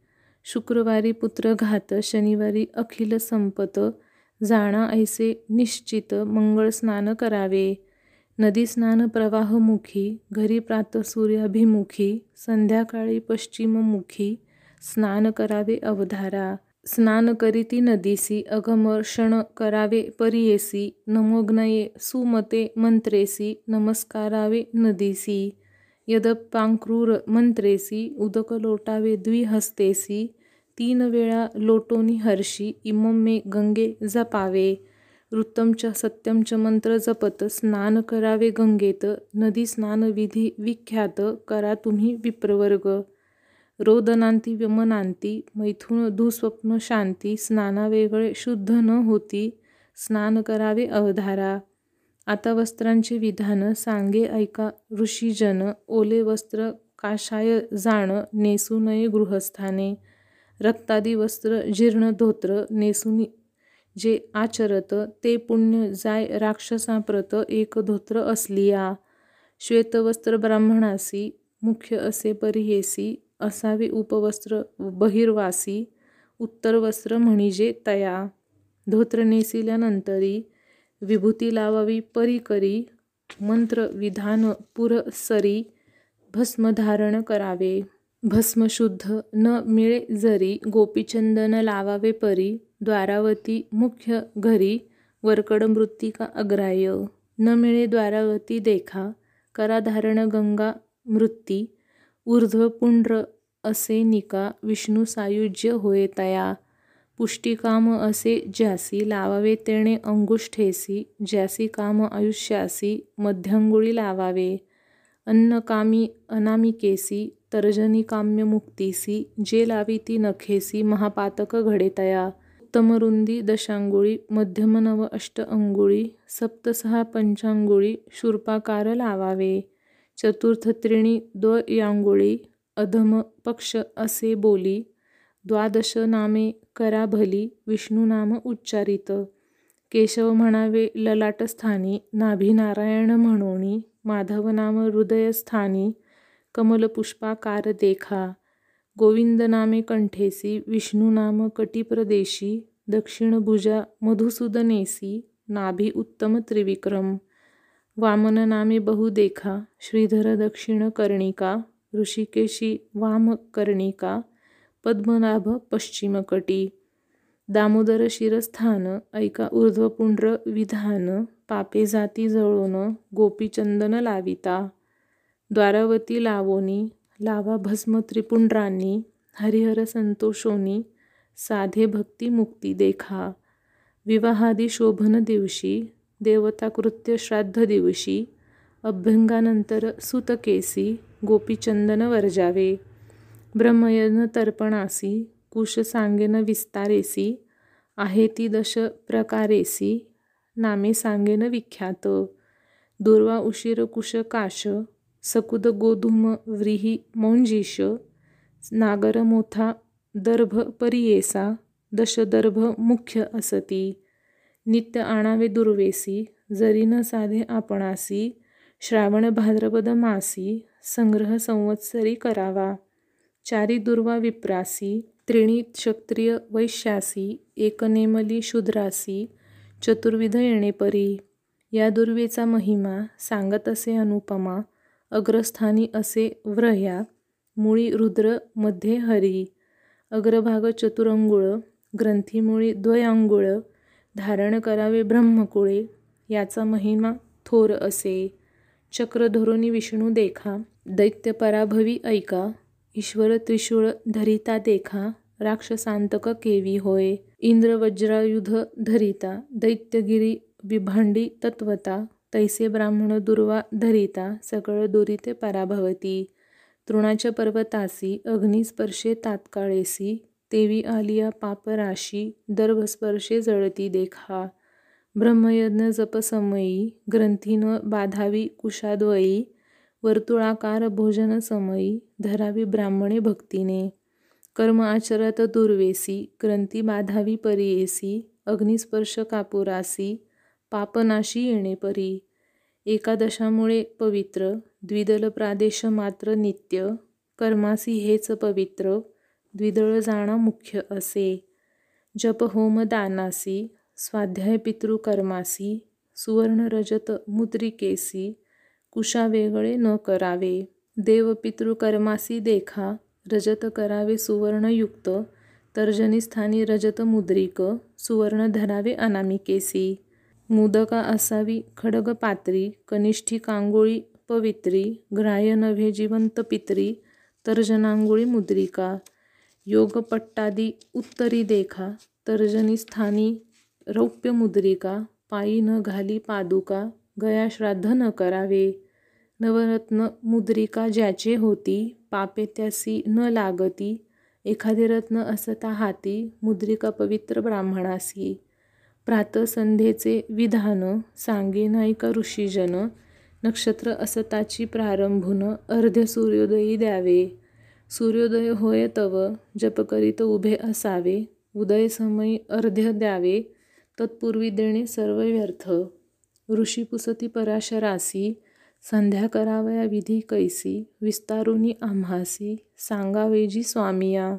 शुक्रवारी पुत्रघात शनिवारी अखिल संपत जाणा ऐसे निश्चित मंगळ स्नान करावे नदी स्नान प्रवाहमुखी घरी प्रात सूर्याभिमुखी संध्याकाळी पश्चिममुखी स्नान करावे अवधारा स्नान करीती नदीसी अगमर्षण करावे परियेसी नमोग्नये सुमते मंत्रेसी नमस्कारावे नदीसी। यदपांक्रूर मंत्रेसी उदक लोटावे द्विहस्तेसी तीन वेळा लोटोनी हर्षी इमम मे गंगे जपावे। वृत्तमच सत्यमच मंत्र जपत स्नान करावे गंगेत नदी स्नान विधी विख्यात करा तुम्ही विप्रवर्ग। रोदनांती व्यमनांती मैथुन दुःस्वप्न शांती स्नानावेगळे शुद्ध न होती स्नान करावे अवधारा. आता वस्त्रांचे विधान सांगे ऐका ऋषीजन ओले वस्त्र काशाय जाण नेसू नये गृहस्थाने. रक्तादी वस्त्र जीर्ण धोत्र नेसुनी जे आचरत ते पुण्य जाय राक्षसाप्रत एक धोत्र असलिया. श्वेतवस्त्र ब्राह्मणासी मुख्य असे परियेसी असावे उपवस्त्र बहिर्वासी उत्तरवस्त्र म्हणजे तया. धोत्र नेसिल्यानंतरी विभूती लावावी परिकरी मंत्र विधान पुरसरी भस्मधारण करावे. भस्म शुद्ध न मिळे जरी गोपीचंदन लावावे परी द्वारावती मुख्य घरी वरकड मृत्तिका अग्राह्य. न मिळे द्वारावती देखा कराधारण गंगा मृत्ती ऊर्ध्व पुंड्र असे निका विष्णू सायुज्य होय तया. पुष्टिकाम असे ज्यासी लावावे तेणे अंगुष्ठेसी ज्यासी काम आयुष्यासी मध्यंगुळी लावावे. अन्नकामी अनामिकेसी तर्जनी काम्य मुक्तीसी जे लावी ती नखेसी महापातक घडेतया उत्तमरुंदी दशांगुळी मध्यम नव अष्ट अंगुळी सप्तसहा पंचांगुळी शूर्पाकार लावावे. चतुर्थ त्रिणी द्वयांगुळी अधम पक्ष असे बोली द्वादश नामे करा भली विष्णू नाम उच्चारित. केशव म्हणावे ललाटस्थानी नाभिनारायण म्हणोणी माधवनाम माधव नाम हृदयस्थानी कमलपुष्पाकार देखा. गोविंद नामे कंठेसी विष्णू नाम कटिप्रदेशी दक्षिण भुजा मधुसूदनेसी नाभी उत्तम त्रिविक्रम. वामन नामे बहुदेखा श्रीधर दक्षिण कर्णिका ऋषिकेशी वाम कर्णिका पद्मनाभ पश्चिमकटी दामोदर शिरस्थान ऐका ऊर्ध्वपुंड्र विधान पापे जाती जळोन गोपीचंदन लाविता द्वारावती लावोनी लावा भस्म त्रिपुंड्रांनी हरिहर संतोषोनी साधे भक्ती मुक्ती देखा विवाहादी शोभन दिवशी देवताकृत्य श्राद्ध दिवशी अभ्यंगानंतर सुतकेसी गोपीचंदन वर्जावे ब्रह्मयन तर्पणासी कुश सांगेन विस्तारेसी आहे ती दश प्रकारेसी नामे सांगेन विख्यात. दुर्वा उशीर कुश काश सकुद गोधूम व्रीही मौंजीश नागर मोथा दर्भ परियेसा दशदर्भ मुख्य असती. नित्य आणावे दुर्वेसी जरी न साधे आपणासी श्रावण भाद्रपद मासी संग्रह संवत्सरी करावा. चारी दुर्वा विप्रासी त्रिणी क्षत्रिय वैश्यासी एकनेमली शूद्रासी चतुर्विध येणेपरी. या दुर्वेचा महिमा सांगत असे अनुपमा अग्रस्थानी असे व्रह्या मुळी रुद्रमध्ये हरी. अग्रभाग चतुरंगुळ ग्रंथीमुळी द्वयांगुळ धारण करावे ब्रह्मकुळे याचा महिमा थोर असे. चक्र विष्णू देखा दैत्य पराभवी ऐका ईश्वर त्रिशूळ धरिता देखा राक्षसांतक केवी होय इंद्र वज्रायुध धरिता दैत्यगिरी विभांडी तत्वता तैसे ब्राह्मण दुर्वा धरिता सकळ दुरिते पराभवती तृणाच्या पर्वतासी अग्निस्पर्शे तात्काळेसी तेवी आलिया पापराशी दर्भस्पर्शे जळती देखा ब्रह्मयज्ञ जपसमयी ग्रंथीन बाधावी कुशाद्वयी वर्तुळाकार भोजन समयी धरावी ब्राह्मणे भक्तीने कर्म आचरत दुर्वेसी ग्रंथी बाधावी परियेसी अग्निस्पर्श कापुरासी पापनाशी येणे परी. एकादशामुळे पवित्र द्विदल प्रादेश मात्र नित्य कर्मासी हेच पवित्र द्विदळ जाणा मुख्य असे. जप होम दानासी स्वाध्याय पितृकर्मासी सुवर्ण रजत मुद्रिकेसी कुशा वेगळे न करावे. देव पितृकर्मासी देखा रजत करावे सुवर्णयुक्त तर्जनीस्थानी रजत मुद्रिक सुवर्ण धरावे अनामिकेसी. मुदका असावी खडग पात्री कनिष्ठी कांगोळी पवित्री ग्राह्य नव्हे जिवंत पित्री तर्जनांगुळी मुद्रिका. योगपट्टादी उत्तरी देखा तर्जनी स्थानी रौप्य मुद्रिका पायी न घाली पादुका गया श्राद्ध न करावे. नवरत्न मुद्रिका ज्याचे होती पापे त्यासी न लागती. एखादे रत्न असता हाती मुद्रिका पवित्र ब्राह्मणासी. प्रातसंध्येचे विधान सांगे नायिका ऋषीजन नक्षत्र असताची प्रारंभून अर्ध्य सूर्योदयी द्यावे. सूर्योदय होय तव जप करीत उभे असावे. उदय समयी अर्ध्य द्यावे. तत्पूर्वी देणे सर्व व्यर्थ. ऋषी पुसती पराशरासी संध्या करावया विधी कैसी विस्तारुनी आम्हासी सांगावेजी स्वामिया.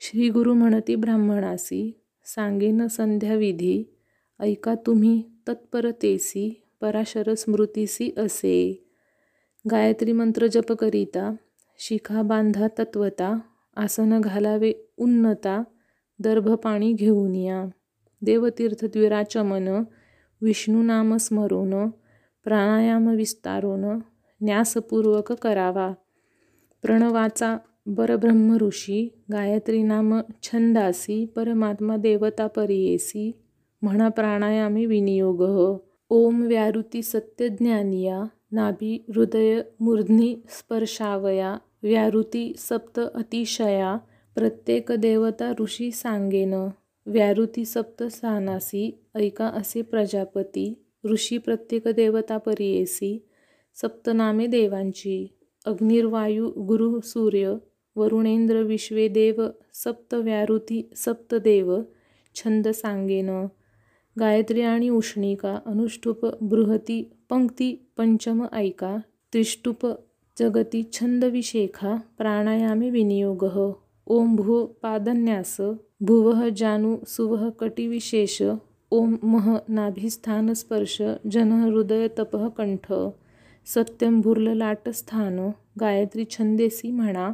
श्री गुरु म्हणती ब्राह्मणासी सांगेन संध्या विधी ऐका तुम्ही तत्परतेसी पराशर स्मृतीसी असे. गायत्री मंत्र जप करिता शिखा बांधा तत्वता आसन घालावे उन्नता दर्भ पाणी घेऊन या देवतीर्थ द्विराचमन विष्णू नाम स्मरून प्राणायाम विस्तारून न्यासपूर्वक करावा. प्रणवाचा परब्रह्म ऋषी गायत्री नाम छंदासी परमात्मा देवता परियेसी म्हणा प्राणायामी विनियोग. ओम व्यारुती सत्यज्ञानिया नाभी हृदय मूर्ध्नी स्पर्शावया व्यारुती सप्त अतिशया प्रत्येक देवता ऋषी सांगेन. व्यारुती सप्त सानासी ऐका असे प्रजापती ऋषी प्रत्येक देवता परियेसी सप्तनामे देवांची अग्निर्वायू गुरु सूर्य वरुणेंद्र विश्वे देव सप्त व्यारुती सप्तदेव छंद सांगेन गायत्री आणि उष्णिका अनुष्टुप बृहती पंक्ती पंचम ऐका त्रिष्टुप जगती छंदविशेखा प्राणायामे विनियोग। ओम भू पादन्यास भुवः जानु सुवह कटिविशेष ओम मह नाभिस्थान स्पर्श जन हृदय तपः कंठ सत्यम भुर्ललाटस्थान गायत्री छंदेसी म्हणा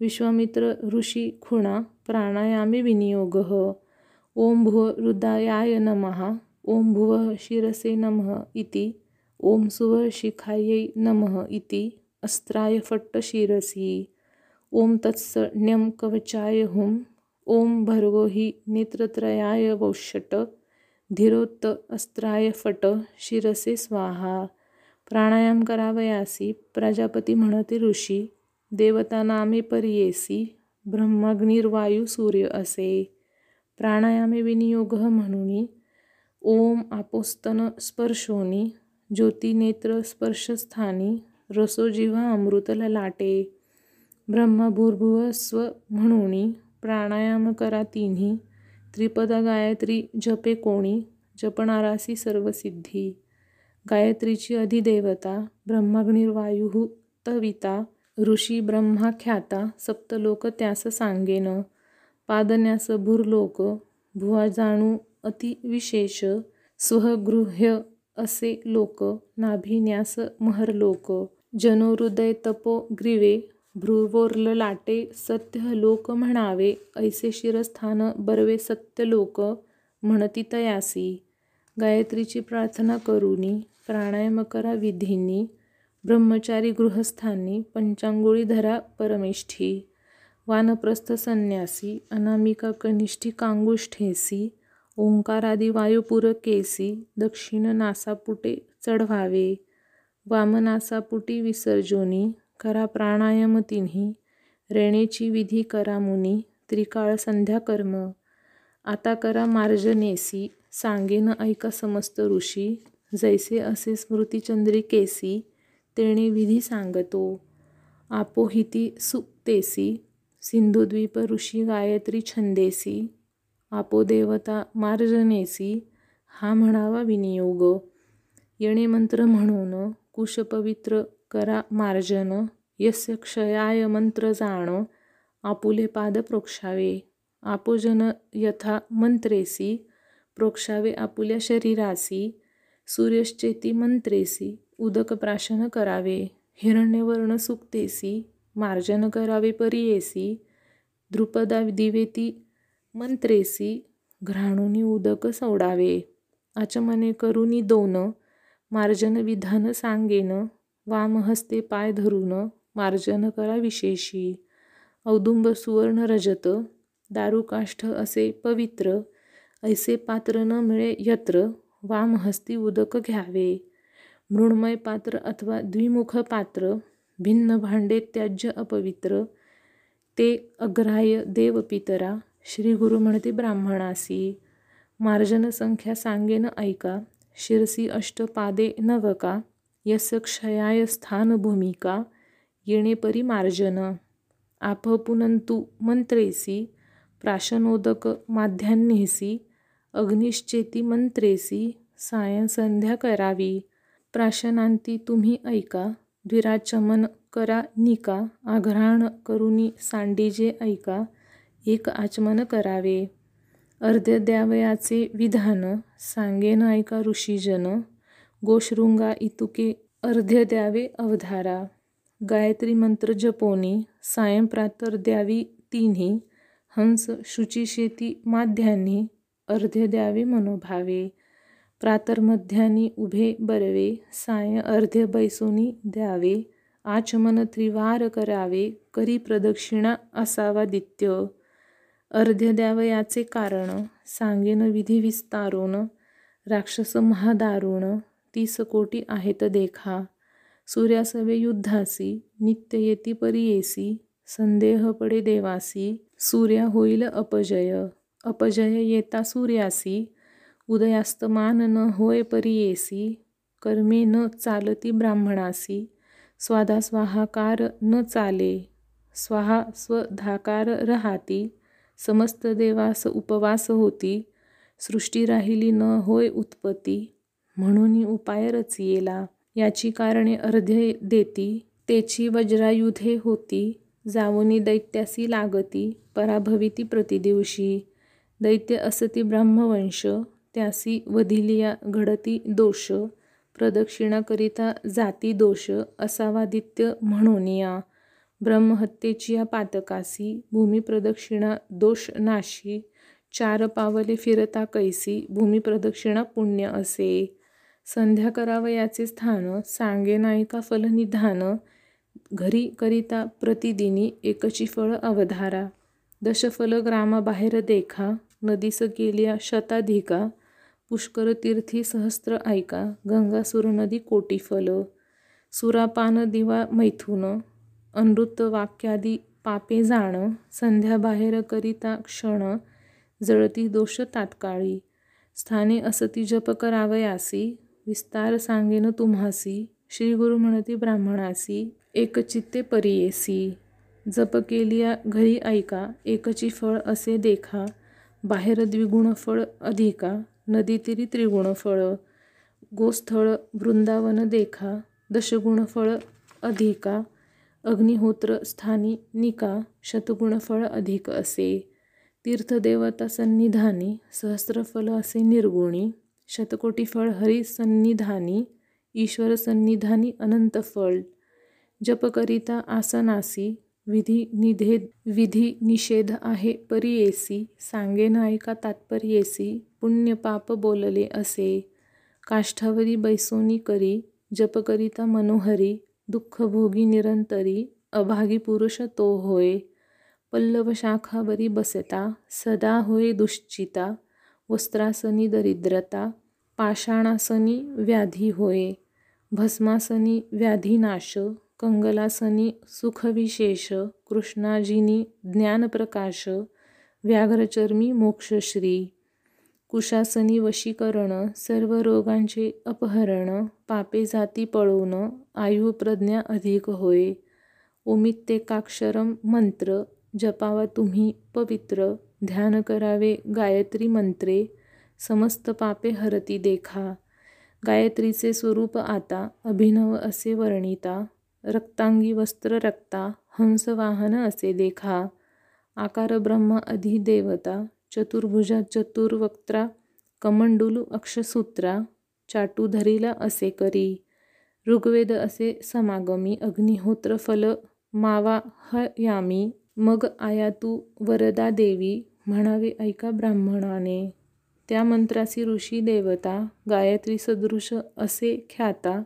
विश्वामित्र ऋषी खुणा प्राणायामे विनियोग ओम भुव हृदयाय नमः ओम भुवः शिरसे नमः इति ओम सुव शिखायै नमः इति अस्त्राय फट्ट शिरसी तत्सण्यं कवचाय हुं। ओम भर्गो हि नेत्रत्रयाय वौषट धीरोत्त अस्त्राय फट शिरसे स्वाहा। प्राणायाम करावयासी प्रजापती म्हणते ऋषी देवता नामे परियेसी ब्रह्माग्निर्वायू सूर्य असे। प्राणायामे विनियोग म्हणून ओम आपोस्तन स्पर्शोनी ज्योतिनेत्र स्पर्शस्थानी रसो जिव्हा ब्रह्मभूर्भुवस्व ब्रह्मा स्व म्हणून प्राणायाम करा तिन्ही. त्रिपदा गायत्री जपे कोणी जपणारासी सर्वसिद्धी. गायत्रीची अधिदेवता ब्रह्माग्निर्वायू तविता ऋषी ब्रह्माख्याता सप्तलोक त्यास सांगेन. पादन्यास भूर्लोक भुवा जाणू अतिविशेष स्वगृह्य असे लोक नाभिन्यास महरलोक. जनोहृदय तपो ग्रीवे भ्रुवोर्ल लाटे सत्य लोक म्हणावे ऐसे शिरस्थान बर्वे सत्य लोक म्हणती तयासी. गायत्रीची प्रार्थना करूनी प्राणायाम करा विधींनी ब्रह्मचारी गृहस्थांनी पंचांगुळी धरा परमेष्ठी. वानप्रस्थ संन्यासी अनामिका कनिष्ठी कांगुष्ठेसी ओंकारादी वायुपुरकेसी दक्षिण नासापुटे चढवावे. वामनासापुटी विसर्जोनी करा प्राणायाम तिन्ही. रेणेची विधी करा मुनी. त्रिकाळ संध्या कर्म. आता करा मार्जनेसी सांगेन ऐका समस्त ऋषी. जैसे असे स्मृतिचंद्रिकेसी तेणे विधी सांगतो. आपोहिती सुक्तेसी सिंधुद्वीप ऋषी गायत्री छंदेसी. आपोदेवता मार्जनेसी हा म्हणावा विनियोग. येणे मंत्र म्हणून कुशपवित्र करा मार्जन यस्य क्षयाय मंत्र जाण आपुले पाद प्रोक्षावे आपोजन यथा मंत्रेसी प्रोक्षावे आपुल्या शरीरासी सूर्यश्चेती मंत्रेसी उदक प्राशन करावे हिरण्यवर्ण सुक्तेसी मार्जन करावे परियेसी द्रुपदा दिवेती मंत्रेसी घ्राणुनी उदक सोडावे आचमने करुनी दोन मार्जन विधान सांगेन वामहस्ते पाय धरून मार्जन करा विशेषी. औदुंब सुवर्ण रजत दारुकाष्ठ असे पवित्र ऐसे पात्र न मिळे यत्र वामहस्ती उदक घ्यावे. मृण्मय पात्र अथवा द्विमुख पात्र भिन्न भांडे त्याज्य अपवित्र ते अग्राह्य देवपितरा श्री गुरु म्हणते ब्राह्मणासी. मार्जन संख्या सांगेन ऐका शिरसी अष्टपादे नवका यस क्षयाय स्थान भूमिका येणे परिमार्जन। आप पुनंतु मंत्रेसी प्राशनोदक माध्यान्हेसी अग्निश्चेती मंत्रेसी सायं संध्या करावी। प्राशनांती तुम्ही ऐका द्विराचमन करा निका आघ्राण करुनी सांडीजे ऐका एक आचमन करावे। अर्ध्य द्यावयाचे विधान सांगेन ऐका ऋषीजन। गोशृंगा इतुके अर्ध्य द्यावे अवधारा. गायत्री मंत्र जपोनी सायं प्रातर द्यावी तिन्ही हंस शुचिशेती माध्यान्ही अर्ध्य द्यावे मनोभावे. प्रातर्मध्यानी उभे बरवे साय अर्ध्य बैसोनी द्यावे. आचमन त्रिवार करावे करी प्रदक्षिणा असावादित्य अर्ध्य द्यावयाचे कारण सांगेन विधी विस्तारोन राक्षस महादारुण तीस कोटी आहेत देखा. सूर्यासवे युद्धासी नित्य येती परियेसी संदेह पडे देवासी सूर्या होईल अपजय. अपजय येता सूर्यासी उदयास्तमान न होय परियेसी कर्मे न चालती ब्राह्मणासी स्वाधास्वाहाकार न चाले स्वाहा स्वधाकार रहाती समस्त देवास उपवास होती सृष्टी राहिली न होय उत्पत्ती म्हणून उपाय रचियेला याची कारणे अर्ध्य देती तेची वज्रायुधे होती जावनी दैत्यासी लागती पराभविती प्रतिदिवशी. दैत्य असती ब्रह्मवंश त्यासी वधिलिया घडती दोष प्रदक्षिणा करिता जाती दोष असावादित्य म्हणूनिया. ब्रह्महत्येची या पातकासी भूमिप्रदक्षिणा दोष नाशी चार पावले फिरता कैसी भूमिप्रदक्षिणा पुण्य असे. संध्या करावयाचे स्थान सांगे नायिका फलनिधान घरी करिता प्रतिदिनी एकची फळ अवधारा दशफल ग्रामाबाहेर देखा नदीस गेल्या शताधिका पुष्कर तीर्थी सहस्त्र ऐका गंगासुर नदी कोटी फल सुरापान दिवा मैथुन अनृत वाक्यादी पापे जाण संध्याबाहेर करिता क्षण जळती दोष तात्काळी स्थाने असती जप करावयासी विस्तार सांगेन तुम्हासी श्री गुरु म्हणती ब्राह्मणासी एकचित्ते परियेसी. जप केलिया घरी ऐका एकची फळ असे देखा. बाहेर द्विगुण फळ अधिका नदीतीरी त्रिगुण फळ गोस्थळ वृंदावन देखा दशगुण फळ अधिका. अग्निहोत्र स्थानी निका शतगुणफळ अधिक असे. तीर्थदेवता सन्निधानी सहस्रफल असे निर्गुणी. शतकोटी फळ हरी सन्निधानी ईश्वर सन्निधानी अनंत फळ जपकरिता आसनासी विधी निधेद विधी निषेध आहे परियेसी सांगे नायका तात्पर्येसी पुण्य पाप बोलले असे काष्ठावरी बैसोनी करी जपकरिता मनोहरी दुःख भोगी निरंतरी अभागी पुरुष तो होय पल्लव शाखावरी बसता सदा होय दुश्चिता वस्त्रासनी दरिद्रता पाषाणासनी व्याधी होय भस्मासनी व्याधीनाश कंगलासनी सुखविशेष कृष्णाजिनी ज्ञानप्रकाश व्याघ्रचर्मी मोक्षश्री कुशासनी वशीकरण सर्व रोगांचे अपहरण पापे जाती पळवणं आयु प्रज्ञा अधिक होय ओमित्तेकाक्षरम मंत्र जपावा तुम्ही पवित्र ध्यान करावे गायत्री मंत्रे समस्त पापे हरती देखा. गायत्रीचे स्वरूप आता अभिनव असे वर्णिता. रक्तांगी वस्त्र रक्ता हंसवाहन असे देखा. आकार ब्रह्म अधिदेवता चतुर्भुजा चतुर्वक्त्रा कमंडुलू अक्षसूत्रा चाटुधरीला असे करी. ऋग्वेद असे समागमी अग्निहोत्र फल मावा हयामी मग आया तू वरदा देवी म्हणावे ऐका ब्राह्मणाने त्या मंत्रासी ऋषी देवता गायत्री सदृश असे ख्याता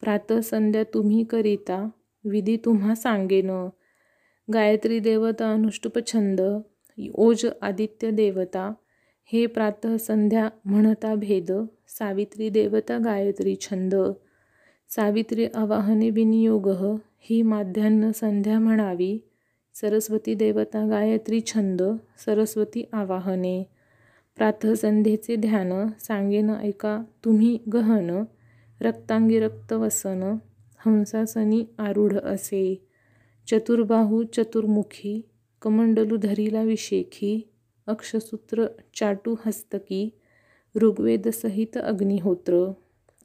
प्रातः तुम्ही करिता विधी तुम्हा सांगेन. गायत्री देवता अनुष्टुप छंद ओज आदित्य देवता हे प्रातः संध्या म्हणता भेद सावित्री देवता गायत्री छंद. सावित्री आवाहने बिनियोग ही माध्यान्ह संध्या म्हणावी सरस्वती देवता गायत्री छंद सरस्वती आवाहने. प्रातःसंध्येचे ध्यान सांगेन ऐका तुम्ही गहन रक्तांगी रक्तवसन हंसासनी आरूढ असे. चतुर्बाहू चतुर्मुखी कमंडलू धरीला विशेखी अक्षसूत्र चाटू हस्तकी ऋग्वेदसहित अग्निहोत्र.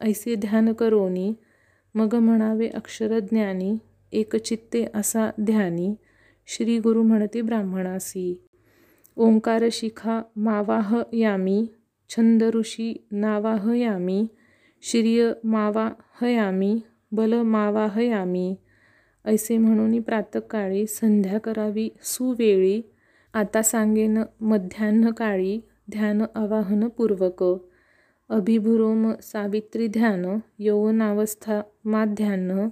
ऐसे ध्यान करोनी मग म्हणावे अक्षरज्ञानी एकचित्ते असा ध्यानी. श्री गुरु म्हणते ब्राह्मणासी. ओंकार शिखा मावाह यामी छंद ऋषी नावाह यामी श्रिय मावा बल मावा ऐसे म्हणून प्रातकाळी संध्या करावी सुवेळी आता सांगेन मध्यान्ह काळी ध्यान आवाहनपूर्वक अभिभुरोम सावित्री ध्यान यौवनावस्था माध्यान्ह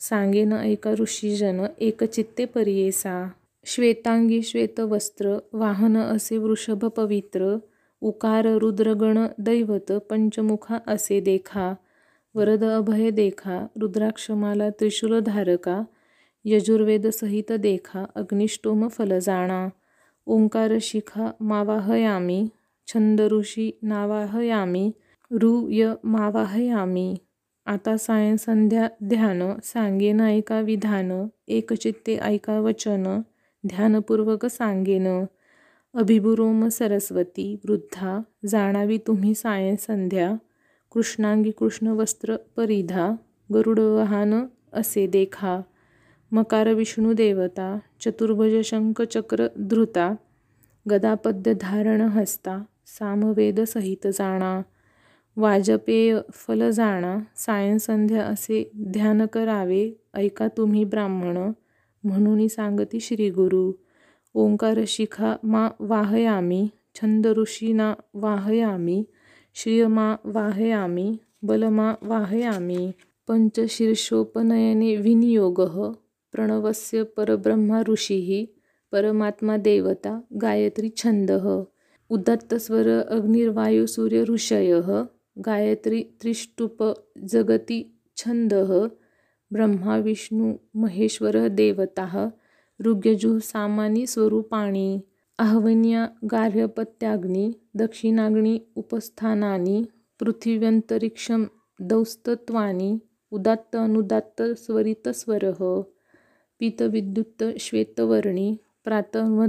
सांगेन ऐका ऋषीजन एकचित्ते परियेसा। श्वेतांगी श्वेतवस्त्र वाहन असे वृषभ पवित्र उकार रुद्रगण दैवत पंचमुखा असे देखा। वरद अभय देखा रुद्राक्षमाला त्रिशूलधारका यजुर्वेदसहित देखा अग्निष्टोम फल जाणा। ओंकार शिखा मावाहयामी छंद ऋषी नावाहयामी य मावाहयामी। आता सायन संध्या ध्यान सांगेन ऐका विधान एकचित्ते ऐका वचन ध्यानपूर्वक सांगेन. अभिभुरोम सरस्वती वृद्धा जाणावी तुम्ही सायन संध्या कृष्णांगी कृष्णवस्त्र परिधा गरुडवाहन असे देखा मकार विष्णू देवता चतुर्भज शंख चक्र धृता गदापद्य धारण हस्ता सामवेद सहित जाणा. वाजपेय फल जाणा सायंसंध्या असे ध्यान करावे ऐका तुम्ही ब्राह्मण म्हणून सांगती श्रीगुरु. ओंकार शिखा मा वाहयामी छंद ऋषीना वाहयामी श्रियमा वाहयामी बलमा वाहयामी पंचशीर्षोपनयने विनियोग प्रणवस्य परब्रह्मा ऋषी परमात्मा देवता गायत्री छंद उदात्तस्वर अग्निर्वायुसूर्य ऋषय गायत्री त्रिष्टुप जगती छंद ब्रह्मा विष्णू महेश्वर देवता ऋग्यजु सामानी स्वरूपाणी अहवन्या गार्हपत्याग्नी दक्षिणाग्नी उपस्थानानी पृथिव्यंतरिक्षम दौस्तत्वानी उदात्त अनुदात्त स्वरितस्वरः पीतविद्युत श्वेतवर्णी प्रातः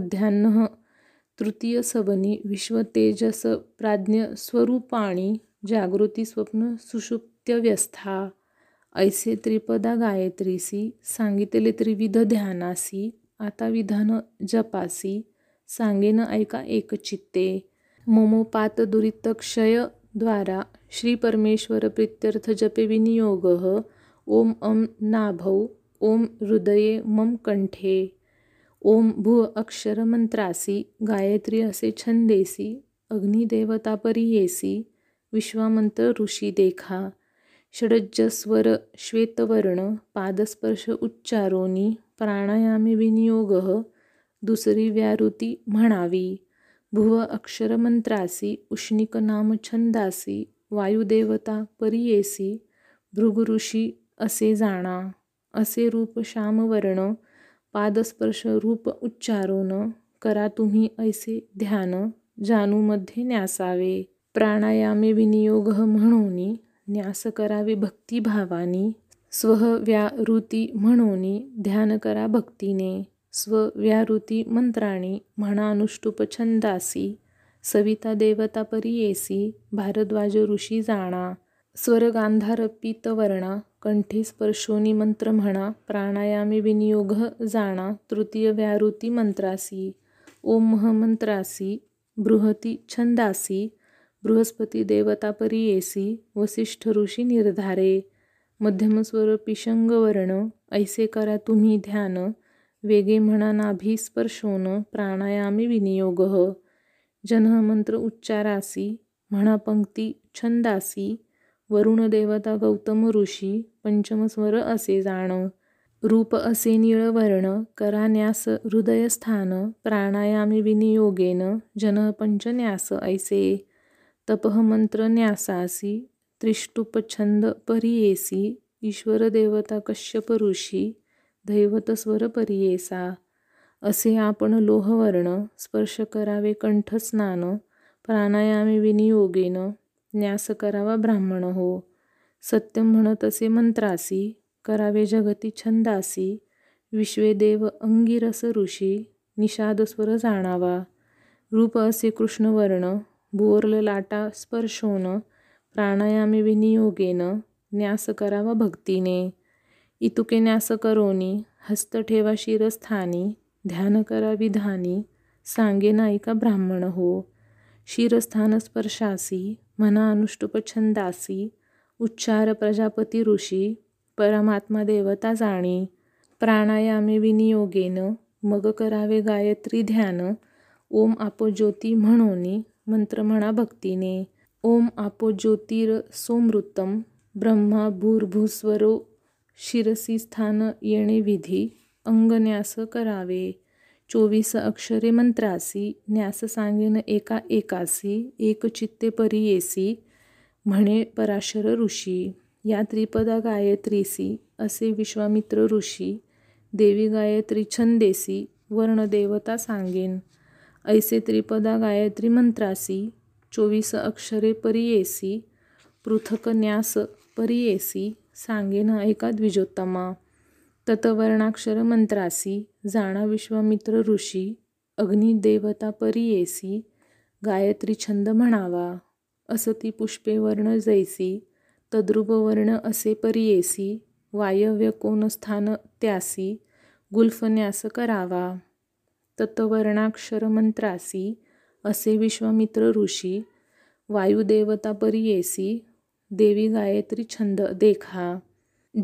तृतीय सवनी विश्वतेजस प्राज्ञ स्वरूपाणी जागृती स्वप्न सुषुप्त्यवस्था ऐसे त्रिपदा गायत्रीसी सांगितले त्रिविध ध्यानासी आता विधान जपासी सांगेन ऐका एकचित्ते ममोपात दुरितक्षय द्वारा श्रीपरमेश्वर प्रित्यर्थ जपे विनियोगः ओम अं नाभौ ॐ हृदये मम कंठे. ओम भू अक्षर मंत्रासी गायत्री असे छंदेसी अग्निदेवता परियेसी विश्वामंत्र ऋषी देखा। षडज्जस्वर श्वेतवर्ण पादस्पर्श उच्चारोनी प्राणायामी विनियोग दुसरी व्यारुती म्हणावी। भुव अक्षरमंत्रासी उष्णिक नाम छंदासी वायुदेवता परियेसी भृगुऋषी असे जाणा। असे रूप श्यामवर्ण पादस्पर्श रूप उच्चारोन करा तुम्ही ऐसे ध्यान जानूमध्ये न्यासावे। प्राणायामे विनियोग म्हणून न्यास करावे भक्तिभावानी स्वव्याहृती म्हणून ध्यान करा भक्तीने स्वव्याहृती मंत्राणी म्हणा अनुष्टुप छंदासी सविता देवता परियेसी भारद्वाज ऋषी जाणा स्वरगांधार पीतवर्णा कंठी स्पर्शोनी मंत्र म्हणा प्राणायामे विनियोग जाणा तृतीय व्याहृती मंत्रासी ओम मंत्रासी बृहती छंदासी बृहस्पती देवता परियेसी वसिष्ठ ऋषी निर्धारे मध्यमस्वर पिशंगवर्ण ऐसे करा तुम्ही ध्यान वेगे म्हणा नाभिस्पर्शोन प्राणायामी विनियोग जनमंत्र उच्चारासी म्हणा पंक्ती छंदासी वरुण देवता गौतम ऋषी पंचमस्वर असे जाण रूप असे निळवर्ण करा न्यास हृदयस्थान प्राणायामी विनियोगेन जनपंचन्यास ऐसे। तपह मंत्र न्यासासी त्रिष्टुपछंद परियेसी ईश्वर देवता कश्यप ऋषी दैवत स्वर परियेसा असे आपण लोहवर्ण स्पर्श करावे कंठस्नान प्राणायामे विनियोगेन न्यास करावा ब्राह्मण हो। सत्यम म्हणत असे मंत्रासी करावे जगती छंदासी विश्वे देव अंगिरस ऋषी निषादस्वर जाणावा। रूप असे कृष्णवर्ण बोरल लाटा स्पर्शोन प्राणायामी विनियोगेन न्यास करावा भक्तीने. इतुके न्यास करोनी हस्त ठेवा शिरस्थानी ध्यान करा विधानी सांगे नायिका ब्राह्मण हो. शिरस्थान स्पर्शासी म्हणा अनुष्टुप छंदासी उच्चार प्रजापती ऋषी परमात्मा देवता जाणी. प्राणायामे विनियोगेन मग करावे गायत्री ध्यान ओम आपो ज्योती म्हणोनी मंत्र म्हणा भक्तीने. ओम आपो ज्योतिर सोमृतम ब्रह्मा भूर्भुस्वरो शिरसी स्थान येणे विधी अंगन्यास करावे. चोवीस अक्षरे मंत्रासी न्यास सांगेन एका एकासी एक चित्ते परियेसी म्हणे पराशर ऋषी. या त्रिपदा गायत्रीसी असे विश्वामित्र ऋषी. देवी गायत्री छंदेसी वर्णदेवता सांगेन. ऐसे त्रिपदा गायत्री मंत्रासी चोवीस अक्षरे परियेसी पृथक न्यास परियेसी सांगेन ऐका द्विजोत्तमा ततवर्णाक्षर मंत्रासी जाणा विश्वामित्र ऋषी अग्निदेवता परियेसी गायत्री छंद म्हणावा असती पुष्पे वर्ण जैसी तद्रुपवर्ण असे परियेसी वायव्य कोणस्थान त्यासी गुल्फन्यास करावा. तत्वर्णाक्षर मंत्रासी असे विश्वामित्र ऋषी वायुदेवता परियेसी देवी गायत्री छंद देखा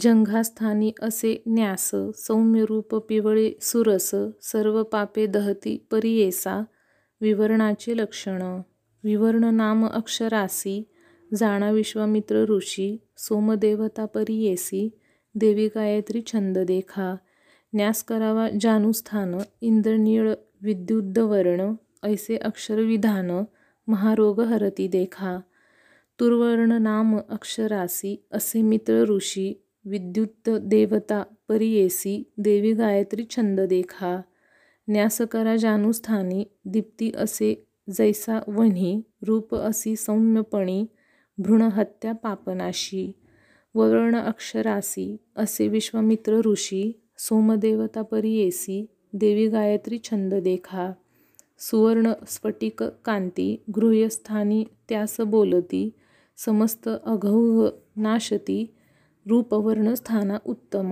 जंघास्थानी असे न्यास सौम्यरूप पिवळे सुरस सर्व पापे दहती परियेसा विवरणाचे लक्षण विवर्ण नाम अक्षरासी जाणा विश्वामित्र ऋषी सोमदेवता परियेसी देवी गायत्री छंद देखा न्यास करावा जानुस्थान इंद्रनीळ विद्युद्वर्ण ऐसे अक्षरविधान महारोग हरती देखा. तुर्वर्ण नाम अक्षरासी असे मित्र ऋषी विद्युत देवता परियेसी देवी गायत्री छंद देखा. न्यास करा जानुस्थानी दीप्ती असे जैसा वन्ही रूप असी सौम्यपणी भ्रूणहत्या पापनाशी. वर्ण अक्षरासी असे विश्वामित्र ऋषी सोमदेवता परी येसी देवी गायत्री छंद देखा सुवर्ण स्फटिक कांती गृह्यस्थानी त्यास बोलती समस्त अघौघ नाशती रूपवर्णस्थाना उत्तम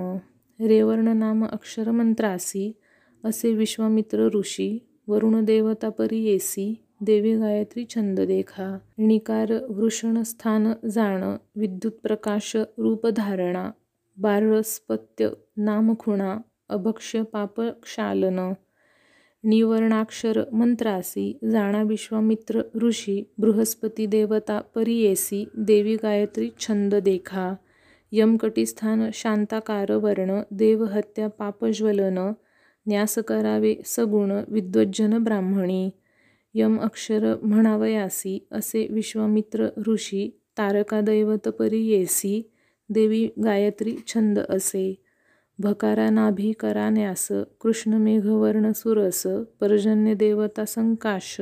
रेवर्ण नाम अक्षरमंत्रासी असे विश्वामित्र ऋषी वरुणदेवता परियेसी देवी गायत्री छंद देखा णिकार वृषणस्थान जाण विद्युत प्रकाश रूपधारणा धारणा बारस्पत्य नामखुणा अभक्ष्य पापक्षालन निवर्णाक्षर मंत्रासी जाणा विश्वामित्र ऋषी बृहस्पती देवता परियेसी देवी गायत्री छंद देखा यमकटीस्थान शांताकार वर्ण देवहत्या पापज्वलन न्यास करावे सगुण विद्वज्जन ब्राह्मणी यम अक्षर म्हणावयासी असे विश्वामित्र ऋषी तारकादैवत परियेसी देवी गायत्री छंद असे. भकारा नाभी करा कृष्णमेघवर्ण सुरस पर्जन्य देवता संकाश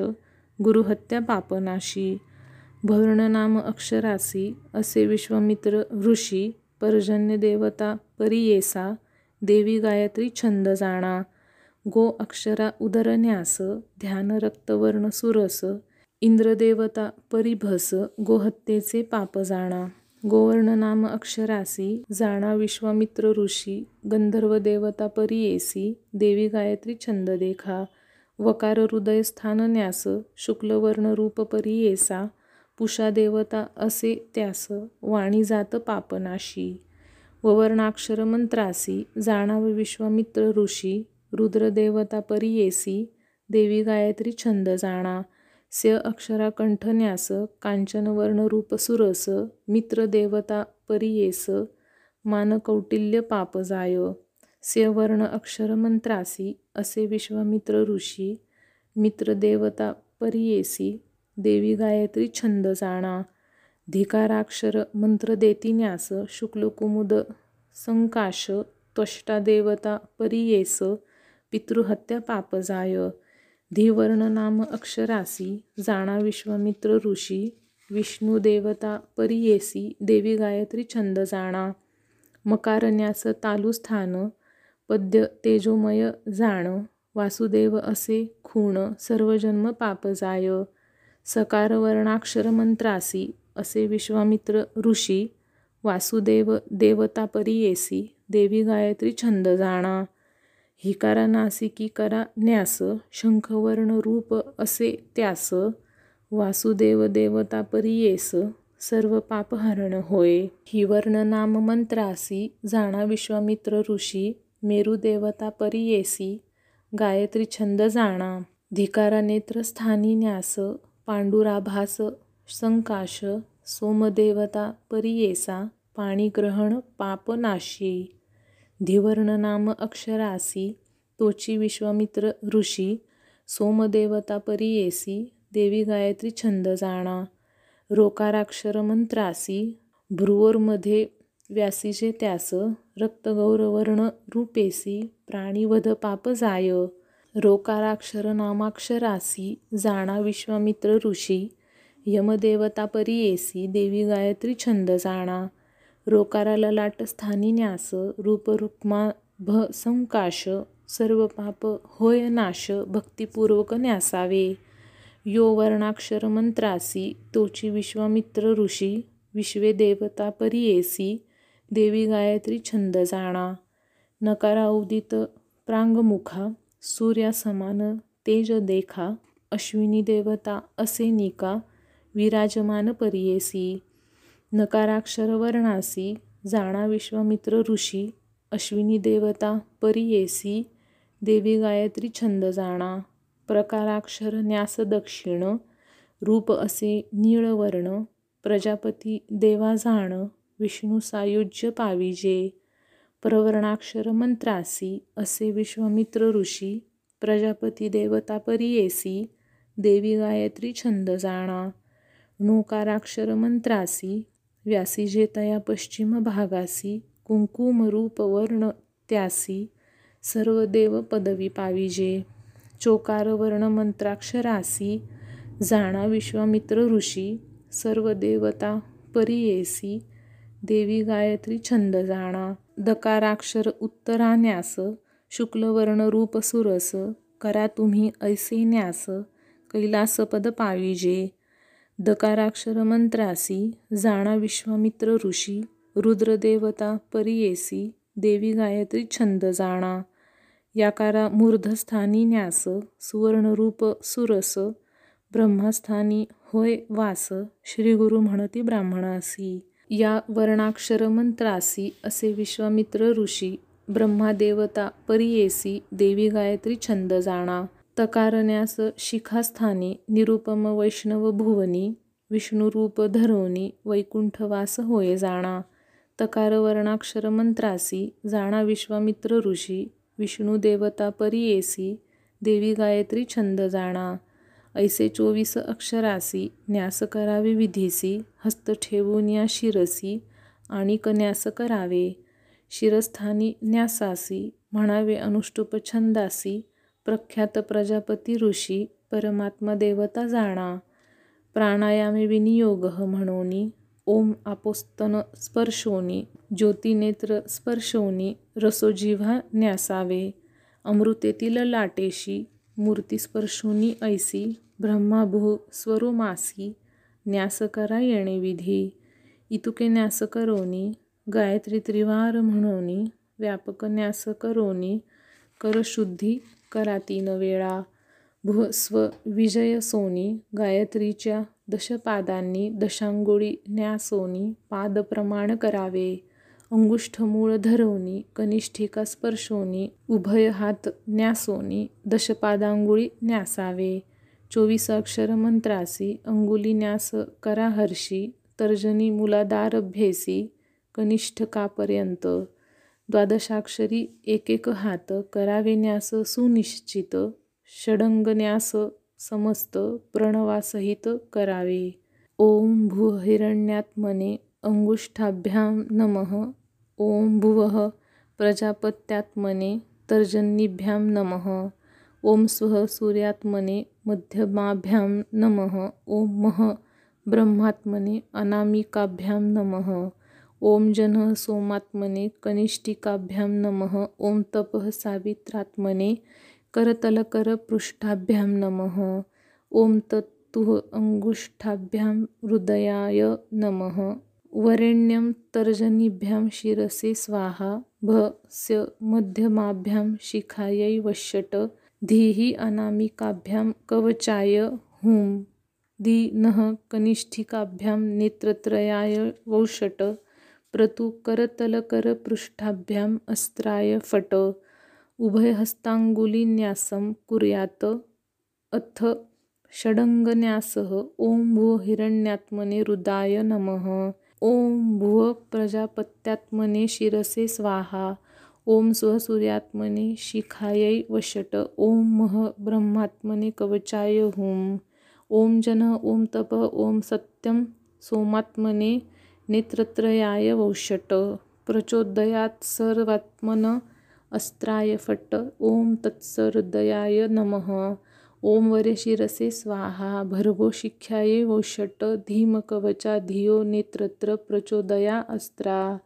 गुरुहत्या पापनाशी भर्ण नाम अक्षरासी असे विश्वामित्र ऋषी पर्जन्य देवता परियेसा देवी गायत्री छंद जाणा गो अक्षरा उदरन्यास ध्यान रक्तवर्ण सुरस इंद्रदेवता परिभस गोहत्येचे पाप जाणा. गोवर्ण नाम अक्षरासी जाणा विश्वामित्र ऋषी गंधर्व देवता परियेसी देवी गायत्री छंद देखा वकार हृदय स्थान न्यास शुक्लवर्ण रूप परियेसा पुषा देवता असे त्यास वाणी जात पापनाशी. ववर्णाक्षर मंत्रासी जाणाव विश्वामित्र ऋषी रुद्रदेवता परियेसी देवी गायत्री छंद जाणा स्य अक्षरा कंठन्यास कांचन रूप मित्र देवता परियेस मान कौटिल्य पाप जाय स्यवर्ण अक्षर मंत्रासी असे विश्वामित्र ऋषी मित्र देवता परियेसी देवी गायत्री छंद जाणा धिकाराक्षर मंत्र देतिन्यास शुक्लकुमुद संकाश त्वष्टा देवता परियेस पितृहत्या पाप जाय धीवर्ण नाम अक्षरासी जाणा विश्वामित्र ऋषी विष्णू देवता परियेसी देवी गायत्री छंद जाणा मकारण्यास तालुस्थान पद्य तेजोमय जाण वासुदेव असे खूण सर्वजन्म पापजाय पाप जाय सकार वर्णाक्षर मंत्रासी असे विश्वामित्र ऋषी वासुदेव देवता परियेसी देवी गायत्री छंद जाणा हिकारा नासिकी करा न्यास शंखवर्ण रूप असे त्यास वासुदेव देवता परियेस सर्व पापहरण होय. ही वर्ण नाम मंत्रासी जाणा विश्वामित्र ऋषी मेरुदेवता परियेसी गायत्री छंद जाणा धिकारा नेत्रस्थानी न्यास पांडुराभास संकाश सोमदेवता परियेसा पाणीग्रहण पापनाशी धिवर्ण नाम अक्षरासी तोची विश्वामित्र ऋषी सोमदेवता परियेसी देवी गायत्री छंद जाणा रोकाराक्षर मंत्रासी भ्रुवरमध्ये व्यासीचे त्यास रक्तगौरवर्ण रूपेसी प्राणीवध पाप जाय रोकाराक्षर नामाक्षरासी जाणा विश्वामित्र ऋषी यमदेवता परियेसी देवी गायत्री छंद जाणा रोकारा ललाट स्थानी न्यास रूपरुक्मा भ संकाश सर्व पाप होय नाश भक्तिपूर्वक न्यासावे. यो वर्णाक्षर मंत्रासी तोची विश्वामित्र ऋषी विश्वे देवता परियेसी देवी गायत्री छंद जाणा. नकारा उदित प्रांगमुखा सूर्यासमान तेज देखा अश्विनी देवता असे निका विराजमान परियेसी. नकाराक्षर वर्णासी जाणा विश्वामित्र ऋषी अश्विनी देवता परियेसी देवी गायत्री छंद जाणा प्रकाराक्षर न्यास दक्षिण रूप असे निळवर्ण प्रजापती देवा जाण विष्णू सायुज्य पाविजे प्रवर्णाक्षर मंत्रासी असे विश्वामित्र ऋषी प्रजापती देवता परियेसी देवी गायत्री छंद जाणा नोकाराक्षर मंत्रासी व्यासी तया पश्चिम भागासी कुंकुमरूप वर्ण त्यासी सर्व देव पदवी पाविजे चोकार वर्ण मंत्राक्षरासी जाणा विश्वामित्र ऋषी सर्व देवता परियेसी देवी गायत्री छंद जाणा दकाराक्षर उत्तरान्यास शुक्लवर्ण रूप सुरस करा तुम्ही ऐसे न्यास कैलासपद पाविजे दकाराक्षर मंत्रासी जाणा विश्वामित्र ऋषी रुद्रदेवता परियेसी देवी गायत्री छंद जाणा। याकारा मूर्धस्थानी न्यास सुवर्णरूप सुरस ब्रह्मस्थानी होय वास श्रीगुरु म्हणती ब्राह्मणासी। या वर्णाक्षर मंत्रासी असे विश्वामित्र ऋषी ब्रह्मादेवता परियेसी देवी गायत्री छंद जाणा। तकारण्यास शिखास्थानी निरुपम वैष्णव भुवनी विष्णुरूप धरोनी वैकुंठवास होय जाणा तकार वर्णाक्षर मंत्रासी जाणा विश्वामित्र ऋषी विष्णू देवता परियेसी देवी गायत्री छंद जाणा ऐसे चोवीस अक्षरासी न्यास करावे विधीसी हस्त ठेवून या शिरसी आणि कन्यास करावे शिरस्थानी न्यासासी म्हणावे अनुष्टुप छंदासी प्रख्यात प्रजापती ऋषी परमात्मा देवता जाणा. प्राणायामे विनियोग म्हणोनी ओम आपोस्तन स्पर्शोनी ज्योतिनेत्र स्पर्शोनी रसोजिव्हा न्यासावे. अमृतेतील लाटेशी मूर्तिस्पर्शोनी ऐसी ब्रह्माभू स्वरूमासी न्यास करा येणे विधी. इतुके न्यासकरोनी गायत्री त्रिवार म्हणोनी व्यापक न्यासकरोनी करशुद्धी करा तीन वेळा भुस्व विजय सोनी गायत्रीच्या दशपादांनी दशांगुळी न्यासोनी पादप्रमाण करावे. अंगुष्ठमूळ धरवणी कनिष्ठिका स्पर्शोनी उभय हात न्यासोनी दशपादांगुळी न्यासावे. चोवीस अक्षर मंत्रासी अंगुली न्यास करा हर्षी तर्जनी मुलादारभ्येसी कनिष्ठकापर्यंत द्वादशाक्षरी एकेक हात कराविन्यास सुनिश्चित षडंगन्यास समस्त प्रणवासहित करावे। ओम भूहिरण्यात्मने हिरण्यात्मने नम। नमः ओम भुवः प्रजापत्यात्मने तर्जनीभ्यां नमः। ओम स्वः सूर्यात्मने मध्यमाभ्यां नमः। ओम मह ब्रह्मात्मने अनामिकाभ्यां नमः। ओम जनः सोमात्मने कनिष्ठिकाभ्यां नमः। ओम तपः सावित्रात्मने करतलकरपृष्ठाभ्यां नमः। ओम तत्तुः अङ्गुष्ठाभ्यां हृदयाय नमः। वरेण्यं तर्जनीभ्यां शिरसे स्वाहा। भस्य मध्यमाभ्यां शिखायै वश्यट। धीः अनामिकाभ्यां कवचाय हुं। धी कनिष्ठिकाभ्यां नेत्रत्रयाय वौषट। प्रतु करतलकरपृष्ठाभ्याम् अस्त्राय फट्। उभयहस्ताङ्गुलिन्यासं कुर्यात् अथ षडङ्गन्यासः। ॐ भुव हिरण्यात्मने हृदाय नमः। ॐ भुव प्रजापत्यात्मने शिरसे स्वाहा। ॐ स्वसूर्यात्मने शिखायै वशट ॐ मह ब्रह्मात्मने कवचाय हुं ॐ जनः ॐ तपः ॐ सत्यं सोमात्मने नेत्रत्रयाय वौषट प्रचोदयात् सर्वात्मन अस्त्राय फट्ट ओम तत्सहृदयाय नमः। ओम वरेशिरसे स्वाहा। भर्गो शिख्याये वौषट् धीमकवचा धियो नेत्रत्र प्रचोदया अस्त्रा।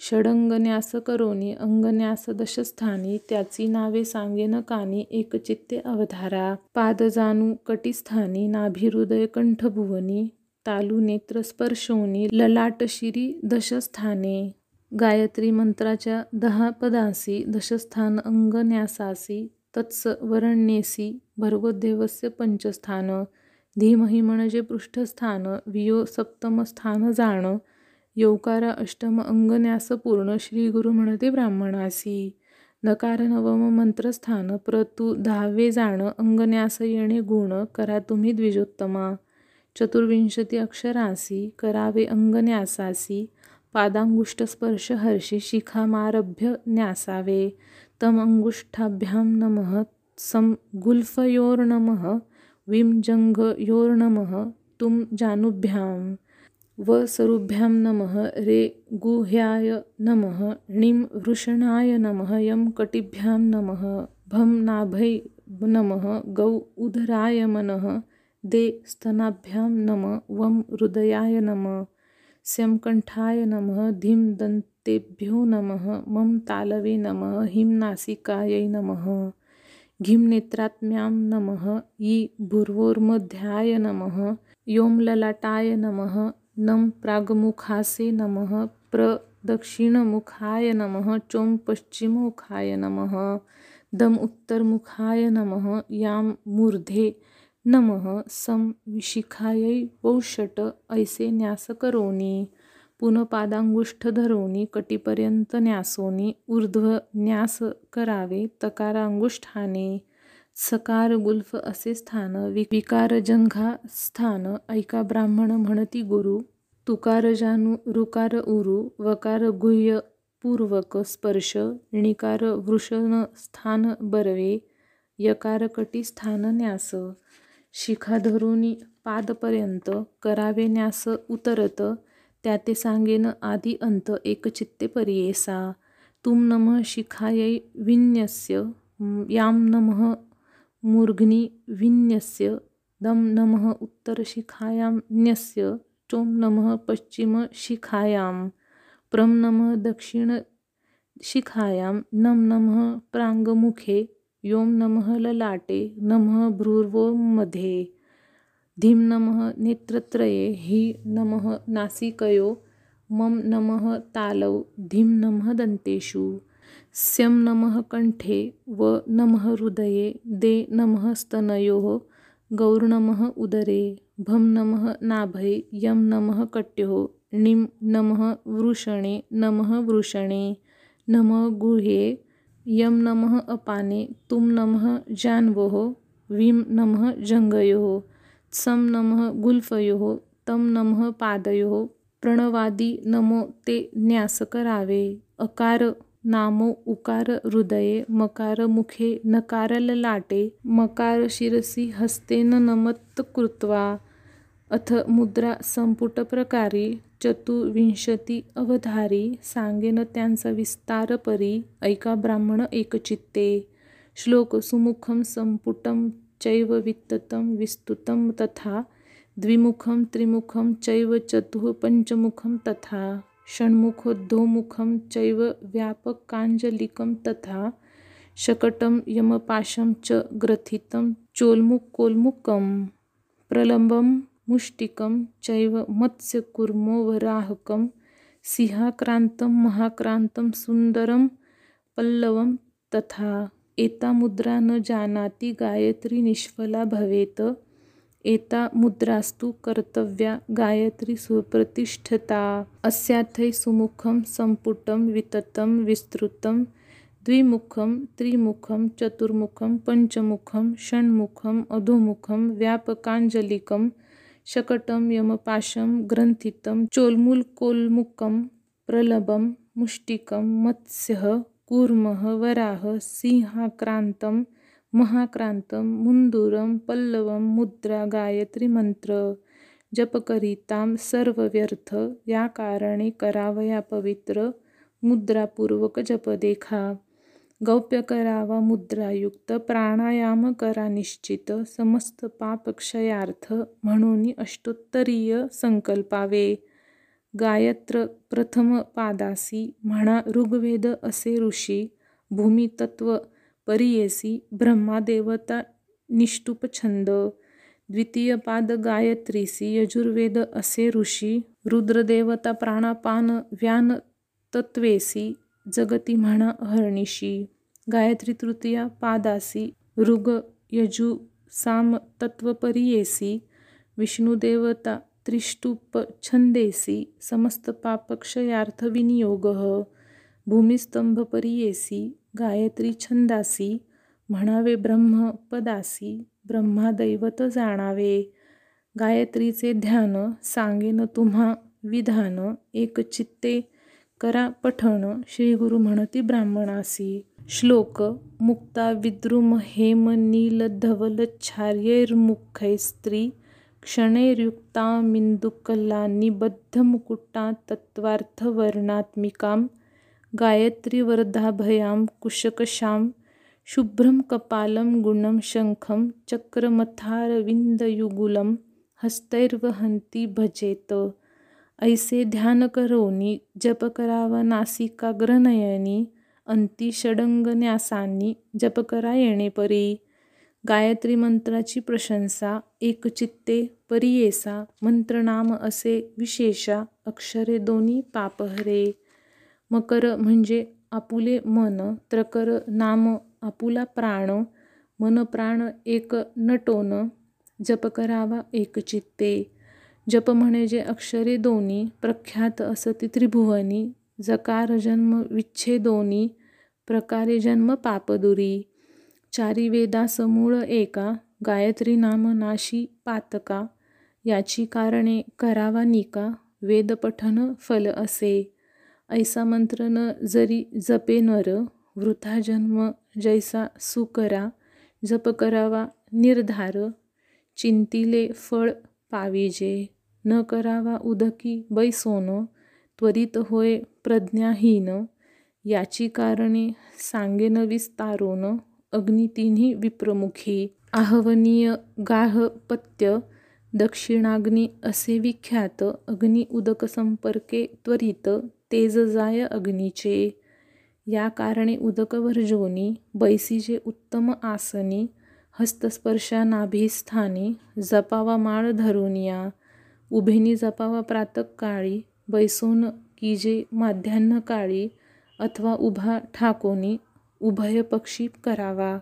षडंगन्यास करोनी अंगन्यास दशस्थानी त्याची नावे सांगेन कानी एकचित्ते अवधारा। पादजानू कटिस्थानी नाभिहृदय कंठभुवनी तालू नेत्र स्पर्शोनी ललाटशिरी दशस्थाने गायत्री मंत्राच्या दहा पदासी दशस्थान अंगन्यासासी तत्स वरण्येसी भर्गोदेवस्य पंचस्थान धीमहि म्हणजे पृष्ठस्थान वियो सप्तमस्थान जाण यौकार अष्टम अंगन्यास पूर्ण श्री गुरु म्हणते ब्राह्मणासी नकार नवम मंत्रस्थान प्रतु दहावे जाण अंगन्यास येणे गुण करा तुम्ही द्विजोत्तमा. चतुर्विंशती अक्षरासी करावे अंगन्यासासी पादांगुष्ठस्पर्श हर्षी शिखामारभ्य न्यासावे तम अंगुष्ठाभ्यां नमः सम गुल्फयोर्नमः विं जङ्घयोर्नमः तुं जानुभ्यां व नमः रे गुह्याय नमः णिं वृषणाय नमः यं कटिभ्यां नमः भं नाभै नमः गौ उदराय मनः दे स्तनाभ्यां नम वं हृदयाय नमः स्यंकण्ठाय नमः धीं दन्तेभ्यो नमः मम तालवे नमः हिं नासिकायै नमः घिं नेत्रात्म्यां नमः यी भूर्वोर्मध्याय नमः यों ललाटाय नमः नं प्रागमुखासे नमः प्रदक्षिणमुखाय नमः चों पश्चिममुखाय नमः दम उत्तरमुखाय नमः यां मूर्धे नमः सं शिखायै वौषट ऐसे न्यास करोनी पुन धरोनी कटीपर्यंत न्यासोनी ऊर्ध्व न्यास करावे तकारांगुष्ठाने सकार गुल्फ असे स्थान विकार जंघा स्थान ऐका ब्राह्मण म्हणती गुरु तुकार जानु रुकार उरु वकार गुह्य पूर्वक स्पर्श णिकार वृषण स्थान बरवे यकार कटी स्थान न्यास। शिखा धरुनी पादपर्यंत करावे न्यास उतरत त्या ते सांगेन आदी अंत एकचित्ते परियेसा. तुम नमः शिखायै विन्यस्य यां नमः मूर्ध्नि विन्यस्य दं नमः उत्तरशिखायां न्यस्य चों नमः पश्चिमशिखायां प्रं नमः दक्षिणशिखायां नम नमः प्राङ्गमुखे यों नमः ललाटे नमः भ्रुवोमध्ये धीं नमः नेत्रत्रये हि नमः नासिकयो मम नमः तालौ धीं नमः दन्तेषु। स्यं नमः कण्ठे व नमः हृदये दे नमः स्तनयोः गौर्नमः उदरे। भं नमः नाभये यं नमः कट्योः णिं नमः वृषणे नमः वृषणे। नमः गुह्ये यं नमः अपाने तुं नमः जान्वोः वीं नमः जङ्घयोः त्सं नमः गुल्फयोः तं नमः पादयोः प्रणवादी नमो ते न्यास करावे अकार नामो उकार हृदये मकार मुखे नकार ललाटे मकार शिरसी हस्तेन नमत कृत्वा अथ मुद्रा संपुटप्रकारी चतुर्विंशती अवधारी सांगेन त्यांचा विस्तार परी. ऐका ब्राह्मण एकचित्ते. श्लोक सुमुखम संपुटम चैव वित्ततं विस्तुतम तथा. द्विमुखं त्रिमुखं चैव चतुः पञ्चमुखं तथा. षण्मुखोद्धोमुखं चैव व्यापकाञ्जलिकं तथा. शकटं यमपाशं च ग्रथितं चोल्मुकोल्मुकं प्रलम्बं मुष्टिकं चैव मत्स्यकुर्मो वराहकं सिंहाक्रान्तं महाक्रान्तं सुन्दरं पल्लवं तथा एता मुद्रा न जानाति गायत्री निष्फला भवेत्। एता मुद्रास्तु कर्तव्या गायत्री सुप्रतिष्ठता। अस्याथै सुमुखं संपुटं विततं विस्तृतं द्विमुखं त्रिमुखं चतुर्मुखं पञ्चमुखं षण्मुखम् अधोमुखं व्यापकाञ्जलिकं शकटं यमपाशं ग्रन्थितं चोल्मुल्कोल्मुकं प्रलभं मुष्टिकं मत्स्यः कूर्मः वराह सिंहाक्रान्तं महाक्रान्तं मुंदुरम पल्लवं मुद्रा गायत्री मंत्र जपकरितां सर्वव्यर्थ या कारणे करावया पवित्र मुद्रापूर्वक जप देखा गौप्य करावा मुद्रायुक्त प्राणायाम करा निश्चित समस्त पापक्षयार्थ म्हणून अष्टोत्तरीय संकल्पावे. गायत्र प्रथम पादासी म्हणा ऋग्वेद असे ऋषी भूमितत्व परियेसी ब्रह्मादेवता निष्टुप छंद द्वितीय पाद गायत्रीसी यजुर्वेद असे ऋषी रुद्रदेवता प्राणापान व्यान तत्वेसी जगती म्हणा अहर्निशी गायत्री तृतीया पादासी ऋग यजु साम तत्वपरियेसी विष्णुदेवता त्रिष्टुप छंदेसी समस्त पापक्षयार्थ विनियोग भूमिस्तंभपरियेसी गायत्री छंदासी म्हणावे ब्रह्मपदासी ब्रह्मादैवत जाणावे गायत्रीचे ध्यान सांगेन तुम्हा विधान एकचित्ते करा पठण श्रीगुरु म्हणती ब्राह्मणासी. श्लोक मुक्ता विद्रुम हेम नील धवल छार्यैर्मुखै स्त्री तत्त्वार्थवर्णात्मिकां गायत्रीवरदाभयां कुशकशां शुभ्रं कपालं गुणं शङ्खं चक्रमथारविन्दयुगुलं हस्तैर्वहन्ती भजेत। ऐसे ध्यानकरोनि करोनी अंती षडंगन्यासांनी जप करा येणे परी गायत्री मंत्राची प्रशंसा एकचित्ते परियेसा मंत्रनाम असे विशेषा अक्षरे दोन्ही पापहरे. मकर म्हणजे आपुले मन त्रकर नाम आपुला प्राण मन प्राण एक नटोन जप करावा एकचित्ते. जप म्हणजे अक्षरे दोन्ही प्रख्यात असती त्रिभुवनी जकार जन्म विच्छेदोनी प्रकारे जन्म पापदुरी चारी वेदा समूळ एका गायत्री नाम नाशी पातका याची कारणे करावा निका वेदपठन फल असे. ऐसा मंत्र न जरी जपे नर वृथा जन्म जैसा सुकरा जप करावा निर्धार चिंतिले फळ पाविजे. न करावा उदकी बैसोन त्वरित होय प्रज्ञाहीन याची कारणे सांगेन विस्तारोन अग्नी तिन्ही विप्रमुखी आहवनीय गार्हपत्य दक्षिणाग्नी असे विख्यात अग्नी उदक संपर्के त्वरित तेज जाय अग्नीचे. या कारणे उदक वर्जोनी बैसीजे उत्तम आसनी हस्तस्पर्शा नाभिस्थानी जपावा माळ धरुनिया उभेनी जपावा प्रातकाळी बैसोन की जे माध्यान्हकाळी अथवा उभा ठाकोनी उभय पक्षी करावा.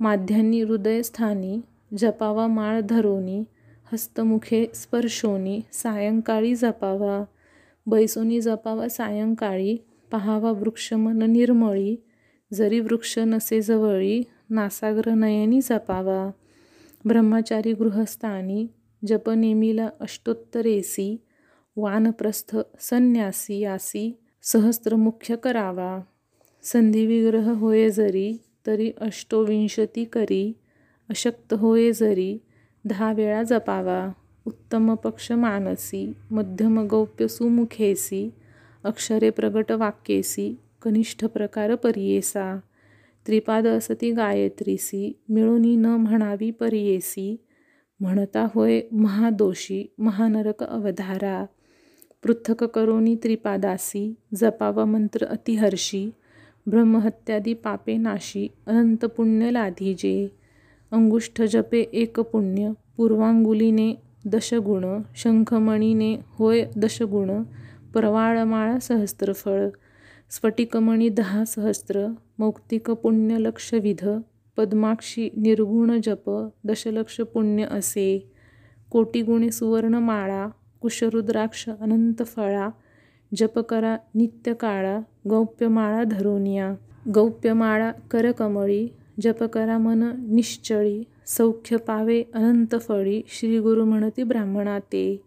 माध्यान्नी हृदयस्थानी जपावा माळ धरोनी हस्तमुखे स्पर्शोनी सायंकाळी जपावा. बैसोनी जपावा सायंकाळी पहावा वृक्षमन निर्मळी जरी वृक्ष नसे जवळी नासाग्र नयनी जपावा. ब्रह्मचारी गृहस्थानी जप नेमिला अष्टोत्तरेसी वानप्रस्थ संन्यासी यासी सहस्त्रमुख्य करावा. संधिविग्रह होय जरी तरी अष्टोविंशती करी अशक्त होय जरी दहा वेळा जपावा. उत्तम पक्ष मानसी मध्यम गौप्य सुमुखेसी अक्षरे प्रगट वाक्येसी कनिष्ठ प्रकार परियेसा. त्रिपाद असती गायत्रीसी मिळूनी न म्हणावी परियेसी. म्हणता होय महादोषी महानरक अवधारा. पृथक करोनी त्रिपादासी जपावा मंत्र अतिहर्षी ब्रह्महत्यादी पापे नाशी अनंत पुण्य लाधीजे अंगुष्ठ जपे एक पुण्य पूर्वांगुलीने दशगुण शंखमणीने होय दशगुण परवाळमाळा सहस्त्रफळ स्फटिकमणी दहा सहस्त्र मौक्तिक पुण्य लक्षविध पद्माक्षी निर्गुण जप दशलक्ष पुण्य असे कोटीगुणे सुवर्णमाळा कुशरुद्राक्ष अनंत फळा जप करा नित्यकाळा गौप्यमाळा धरोनिया गौप्यमाळा करकमळी जप करा मन निश्चळी सौख्य पावे अनंत फळी श्री गुरु म्हणती ब्राह्मणा ते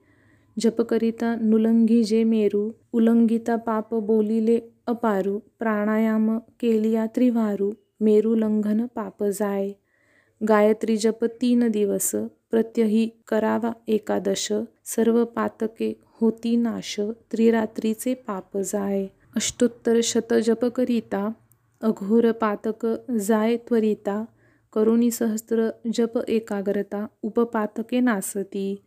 जप करिता नुलंगी जे मेरू उलंगिता पाप बोलिले अपारू प्राणायाम केलिया त्रिवारू मेरू लंघन पाप जाय. गायत्री जप तीन दिवस प्रत्यही करावा एकादश. सर्व पातके होती नाश त्रिरात्रीचे पाप जाय. अष्टोत्तर शतजप करिता अघोर पातक जाय त्वरिता करुणी सहस्त्र जप एकाग्रता उपपातके नासती.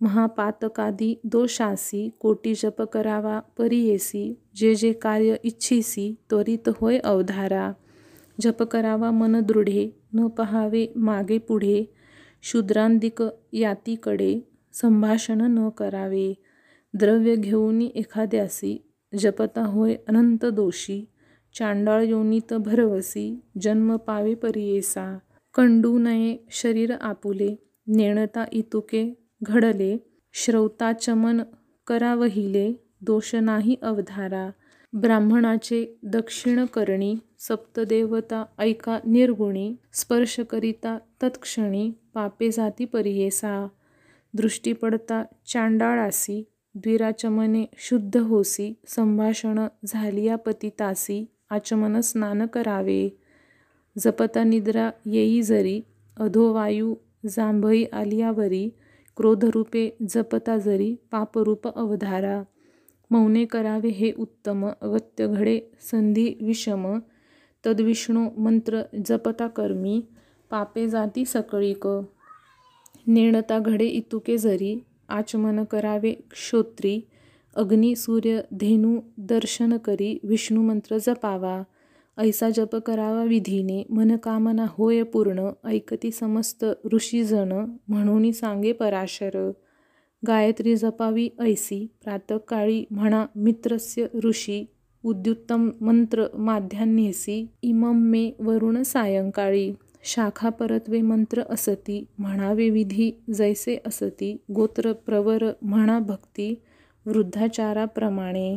महापातकादी दोषासी कोटी जप करावा परियेसी जे जे कार्य इच्छिसी त्वरित होय अवधारा. जप करावा मन दृढे न पहावे मागे पुढे शूद्रांदिक यातीकडे संभाषण न करावे. द्रव्य घेऊन एखाद्यासी जपता होय अनंत दोषी. चांडाळ योनीत भरवसी जन्म पावे परियेसा. कंडू नये शरीर आपुले नेणता इतुके घडले. श्रौताचमन करावहिले दोष नाही अवधारा. ब्राह्मणाचे दक्षिण करणी सप्तदेवता ऐका निर्गुणी स्पर्श करिता तत्क्षणी. पापे जाती परियेसा दृष्टी पडता चांडाळासी द्विराचमने शुद्ध होसी संभाषण झालिया पतितासी आचमन स्नान करावे. जपता निद्रा येई जरी अधोवायू जांभई आलियावरी क्रोधरूपे जपता जरी पापरूप अवधारा. मौने करावे हे उत्तम अगत्य घडे संधी विषम. तद्विष्णू मंत्र जपता कर्मी पापे जाती सकळीक नेणता घडे इतुके जरी. आचमन करावे क्षोत्री. अग्नी सूर्य धेनू दर्शन करी. विष्णू मंत्र जपावा. ऐसा जप करावा विधीने. मनकामना होय पूर्ण. ऐकती समस्त ऋषीजन म्हणून सांगे पराशर. गायत्री जपावी ऐसी. प्रातकाळी म्हणा मित्रस्य ऋषी. उद्युत्तम मंत्र माध्यान्हेसी इमं मे वरुण सायंकाळी. शाखा परत्वे मंत्र असती म्हणावे विधी जैसे असती गोत्र प्रवर म्हणा भक्ती वृद्धाचाराप्रमाणे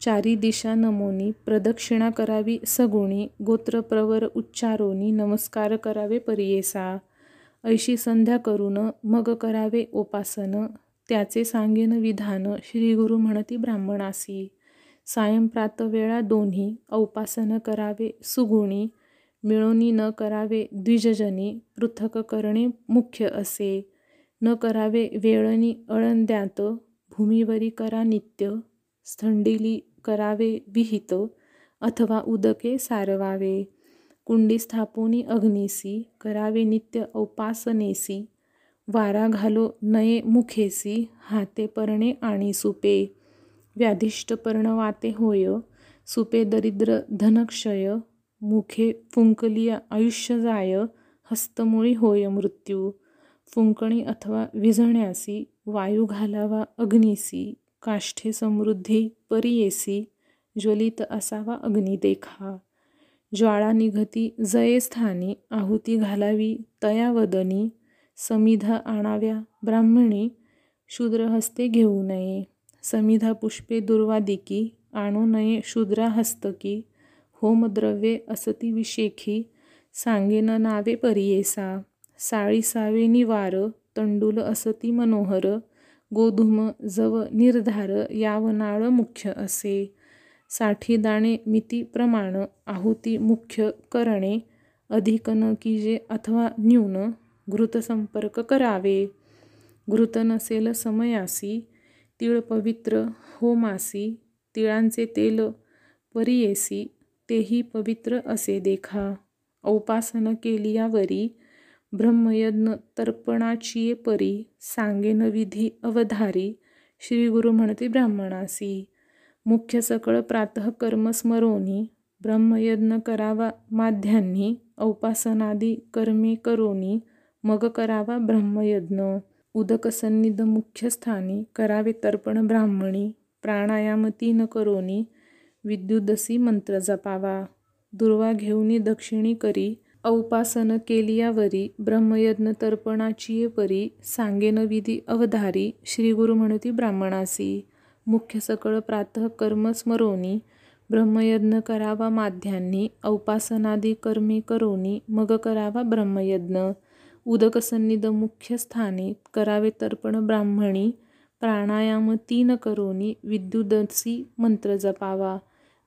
चारी दिशा नमोनी प्रदक्षिणा करावी सगुणी गोत्र प्रवर उच्चारोनी नमस्कार करावे परियेसा ऐशी संध्या करून मग करावे उपासन त्याचे सांगेन विधान श्रीगुरु म्हणती ब्राह्मणासी सायंप्रातवेळा दोन्ही औपासन करावे सुगुणी मिळोनी न करावे द्विजजनी पृथक करणे मुख्य असे. न करावे वेळणी अळंद्यात भूमीवरी करा नित्य स्थंडिली करावे विहित अथवा उदके सारवावे. कुंडी स्थापोनी अग्निसी करावे नित्य औपासनेसी. वारा घालो नये मुखेसी हाते परणे आणि सुपे. व्याधिष्ट पर्णवाते होय सुपे दरिद्र धनक्षय मुखे फुंकली आयुष्य जाय हस्तमुळी होय मृत्यू. फुंकणी अथवा विझण्यासी वायू घालावा अग्निसी काष्ठे समृद्धी परियेसी ज्वलित असावा अग्नी देखा. ज्वाळा निघती जये स्थानी आहुती घालावी तयावदनी समिधा आणाव्या ब्राह्मणी शूद्रहस्ते घेऊ नये. समिधा पुष्पे दुर्वादिकी आणू नये शूद्रा हस्तकी होमद्रव्ये असती विशेखी सांगेन नावे परियेसा साळी सावे निवार तंडुल असती मनोहर गोधूम जव निर्धार यावनाळ मुख्य असे. साठी दाणे मिती प्रमाण आहुती मुख्य करणे अधिक न कीजे अथवा न्यून घृत संपर्क करावे. घृत नसेल समयासी तिळ पवित्र होमासी तिळांचे तेल परियेसी तेही पवित्र असे देखा. औपासन केलियावरी ब्रह्मयज्ञ तर्पणाची परी सांगेन विधी अवधारी श्री गुरु म्हणते ब्राह्मणासी. मुख्य सकळ प्रातः कर्म स्मरोनी ब्रह्मयज्ञ करावा माध्यान्नी औपासनादी कर्मे करोनी मग करावा ब्रह्मयज्ञ. उदक सन्निध मुख्यस्थानी करावे तर्पण ब्राह्मणी प्राणायाम तीन करोनी विद्युदसी मंत्र जपावा. दुर्वा घेऊनी दक्षिणी करी. औपासन केलियावरी. ब्रह्मयज्ञ तर्पणाची परी. सांगेन विधी अवधारी. श्री गुरु म्हणती ब्राह्मणासी. मुख्य सकळ प्रातः कर्म स्मरोनी. ब्रह्मयज्ञ करावा माध्यान्नी औपासनादी कर्मे करोनी. मग करावा ब्रह्मयज्ञ. उदक सन्निध मुख्य स्थाने. करावे तर्पण ब्राह्मणी. प्राणायाम तीन करोनी. विद्युदसी मंत्र जपावा.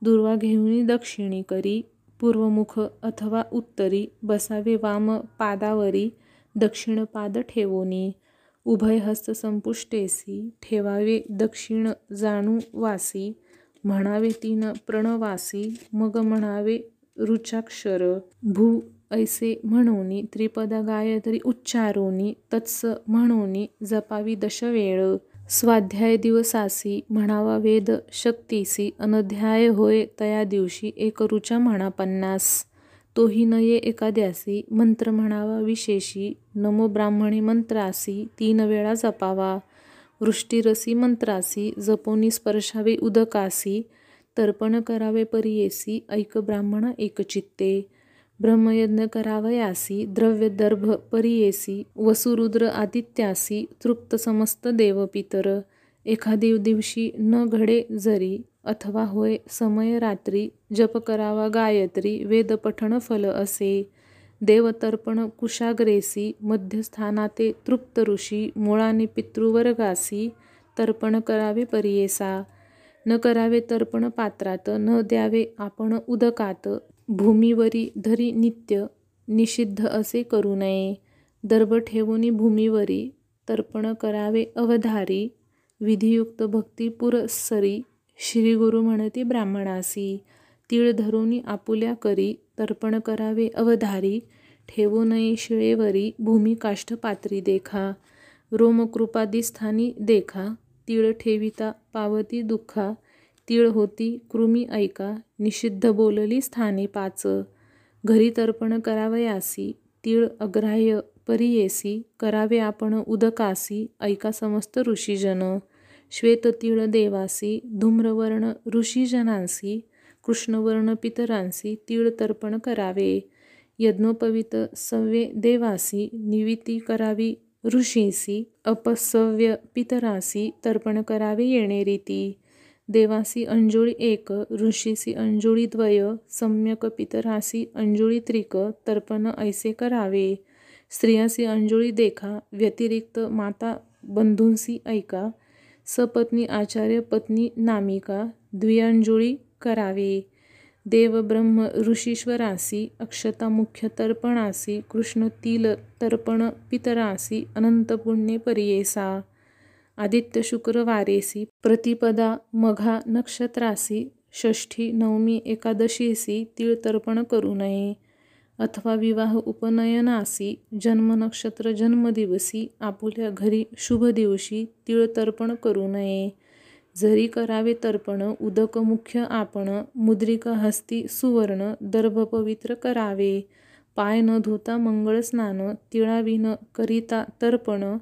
दुर्वा घेऊनी दक्षिणी करी पूर्वमुख अथवा उत्तरी बसावे वाम पादावरी दक्षिण पाद ठेवोनी उभय हस्त संपुष्टेसी ठेवावे दक्षिण जाणू वासी म्हणावे तीन प्रणवासी मग म्हणावे रुचाक्षर भू ऐसे म्हणोनी त्रिपदा गायत्री उच्चारोनी तत्स म्हणोनी जपावी दशवेळ स्वाध्याय दिवसासी म्हणावा वेद शक्तीसी अनध्याय होय तया दिवशी एक ऋचा म्हणा पन्नास. तोही नये एकाद्यासी मंत्र म्हणावा विशेषी नमो ब्राह्मणी मंत्रासी तीन वेळा जपावा. वृष्टीरसी मंत्रासी जपोनी स्पर्शावे उदकासी तर्पण करावे परियेसी ऐक ब्राह्मण एकचित्ते ब्रह्मयज्ञ करावयासी द्रव्यदर्भ परियेसी वसुरुद्र आदित्यासी तृप्त समस्त देवपितर एखादी दिवशी न घडे जरी अथवा होय समय रात्री जप करावा गायत्री वेदपठण फल असे देवतर्पण कुशाग्रेसी मध्यस्थानाते तृप्त ऋषी मुळाने पितृवर्गासी तर्पण करावे परियेसा न करावे तर्पण पात्रात न द्यावे आपण उदकात भूमीवरी धरी नित्य निषिद्ध असे करू नये. दर्भ ठेवूनी भूमीवरी तर्पण करावे अवधारी. विधियुक्त भक्ती पुरस्सरी श्री गुरु म्हणती ब्राह्मणासी. तीळ धरूनी आपुल्या करी तर्पण करावे अवधारी. ठेवू नये शिळेवरी भूमी काष्ठ पात्री देखा. रोमकृपादी स्थानी देखा. तीळ ठेविता पावती दुःखा. तीळ होती. कृमी ऐका. निषिद्ध बोलली स्थाने पाच. घरी तर्पण करावयासी तीळ अग्राह्य परियेसी करावे आपण उदकासी. ऐका समस्त ऋषीजन. श्वेततीळ देवासी. धूम्रवर्ण ऋषीजनांसी. कृष्णवर्ण पितरांसी. तीळ तर्पण करावे. यज्ञोपवीत सव्ये देवासी. निविती करावी ऋषीसी. अपसव्य पितरासी. तर्पण करावे येणे रीती. देवासी अंजुळी एक ऋषीसी अंजुळी द्वय सम्यक पितरासी अंजुळी त्रिक तर्पण ऐसे करावे. स्त्रियासी अंजुळी देखा व्यतिरिक्त माता बंधूंसी ऐका. सपत्नी आचार्य पत्नी नामिका द्विअंजुळी करावे. देव ब्रह्म ऋषीश्वरासी अक्षता मुख्य तर्पणासी कृष्ण तिल तर्पण पितरासी अनंत पुण्य परियेसा. आदित्य शुक्रवारेसी प्रतिपदा मघा नक्षत्रासी षष्ठी नवमी एकादशीसी तिळ तर्पण करू नये. अथवा विवाह उपनयनासी जन्म नक्षत्र जन्मदिवसी आपुल्या घरी शुभ दिवशी तिळ तर्पण करू नये. जरी करावे तर्पण उदक मुख्य आपण मुद्रिका हस्ती सुवर्ण दर्भ पवित्र करावे. पाय न धुता मंगळ स्नान तिळाविन करिता तर्पण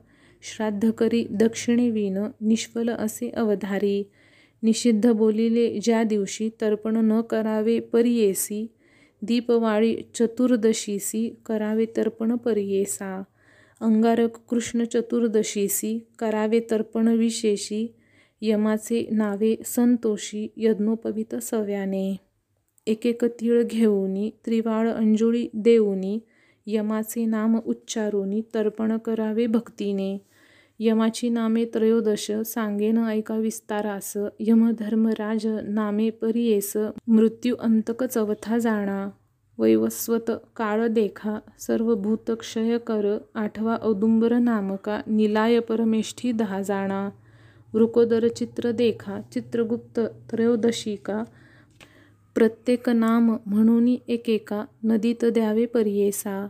श्राद्ध करी दक्षिणेविन निष्फल असे अवधारी. निषिद्ध बोलिले ज्या दिवशी तर्पण न करावे परियेसी दीपवाळी चतुर्दशीसी करावे तर्पण परियेसा. अंगारक कृष्ण चतुर्दशीसी करावे तर्पण विशेषी यमाचे नावे संतोषी यज्ञोपवित सव्याने. एकेक तीळ घेऊनी त्रिवाळ अंजुळी देऊनी यमाचे नाम उच्चारोनी तर्पण करावे भक्तीने. यमाची नामे त्रयोदश सांगेन ऐका विस्तारास यमधर्मराज नामे परियेस मृत्यू अंतक चवथा जाणा वैवस्वत काळ देखा सर्व भूतक्षय कर आठवा औदुंबर नामका निलाय परमेष्ठी दहा जाणा वृकोदर चित्र देखा चित्रगुप्त त्रयोदशिका प्रत्येक नाम म्हणून एकेका नदीत द्यावे परियेसा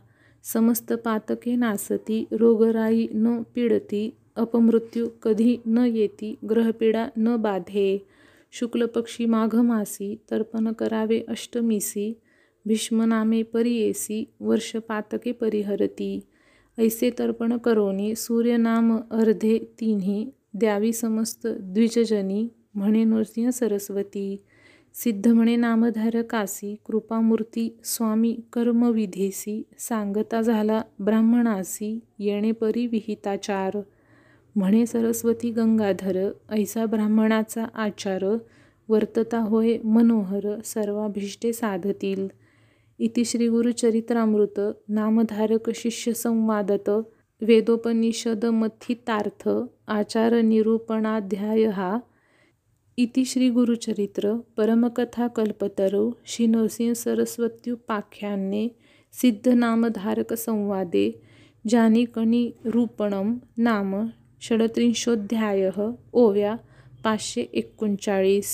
समस्त पातके नासती रोगराई न पीडती अपमृत्यू कधी न येती ग्रहपीडा न बाधे. शुक्ल पक्षी माघ मासी तर्पण करावे अष्टमीसी भीष्मनामे परियेसी वर्ष पातके परिहरती. ऐसे तर्पण करोनी सूर्यनाम अर्धे तिन्ही द्यावी समस्त द्विजजनी म्हणे नृसिंह सरस्वती. सिद्ध म्हणे नामधारकासी कृपामूर्ती स्वामी कर्मविधेसी सांगता झाला ब्राह्मणासी येणे परी विहिताचार. म्हणे सरस्वती गंगाधर ऐसा ब्राह्मणाचा आचार वर्तता होय मनोहर सर्वाभीष्टे साधतील. इति श्रीगुरुचरित्रामृत नामधारक शिष्य संवादत वेदोपनिषदमथितार्थ आचार निरूपणाध्याय हा इति श्री गुरुचरित्र परमकथाकल्पतरो श्री नरसिंह सरस्वत्युपाख्याने सिद्धनामधारकसंवादे जानिकनिरूपणं नाम षड्त्रिंशोऽध्यायः ओव्या पाचशे एकोणचाळीस.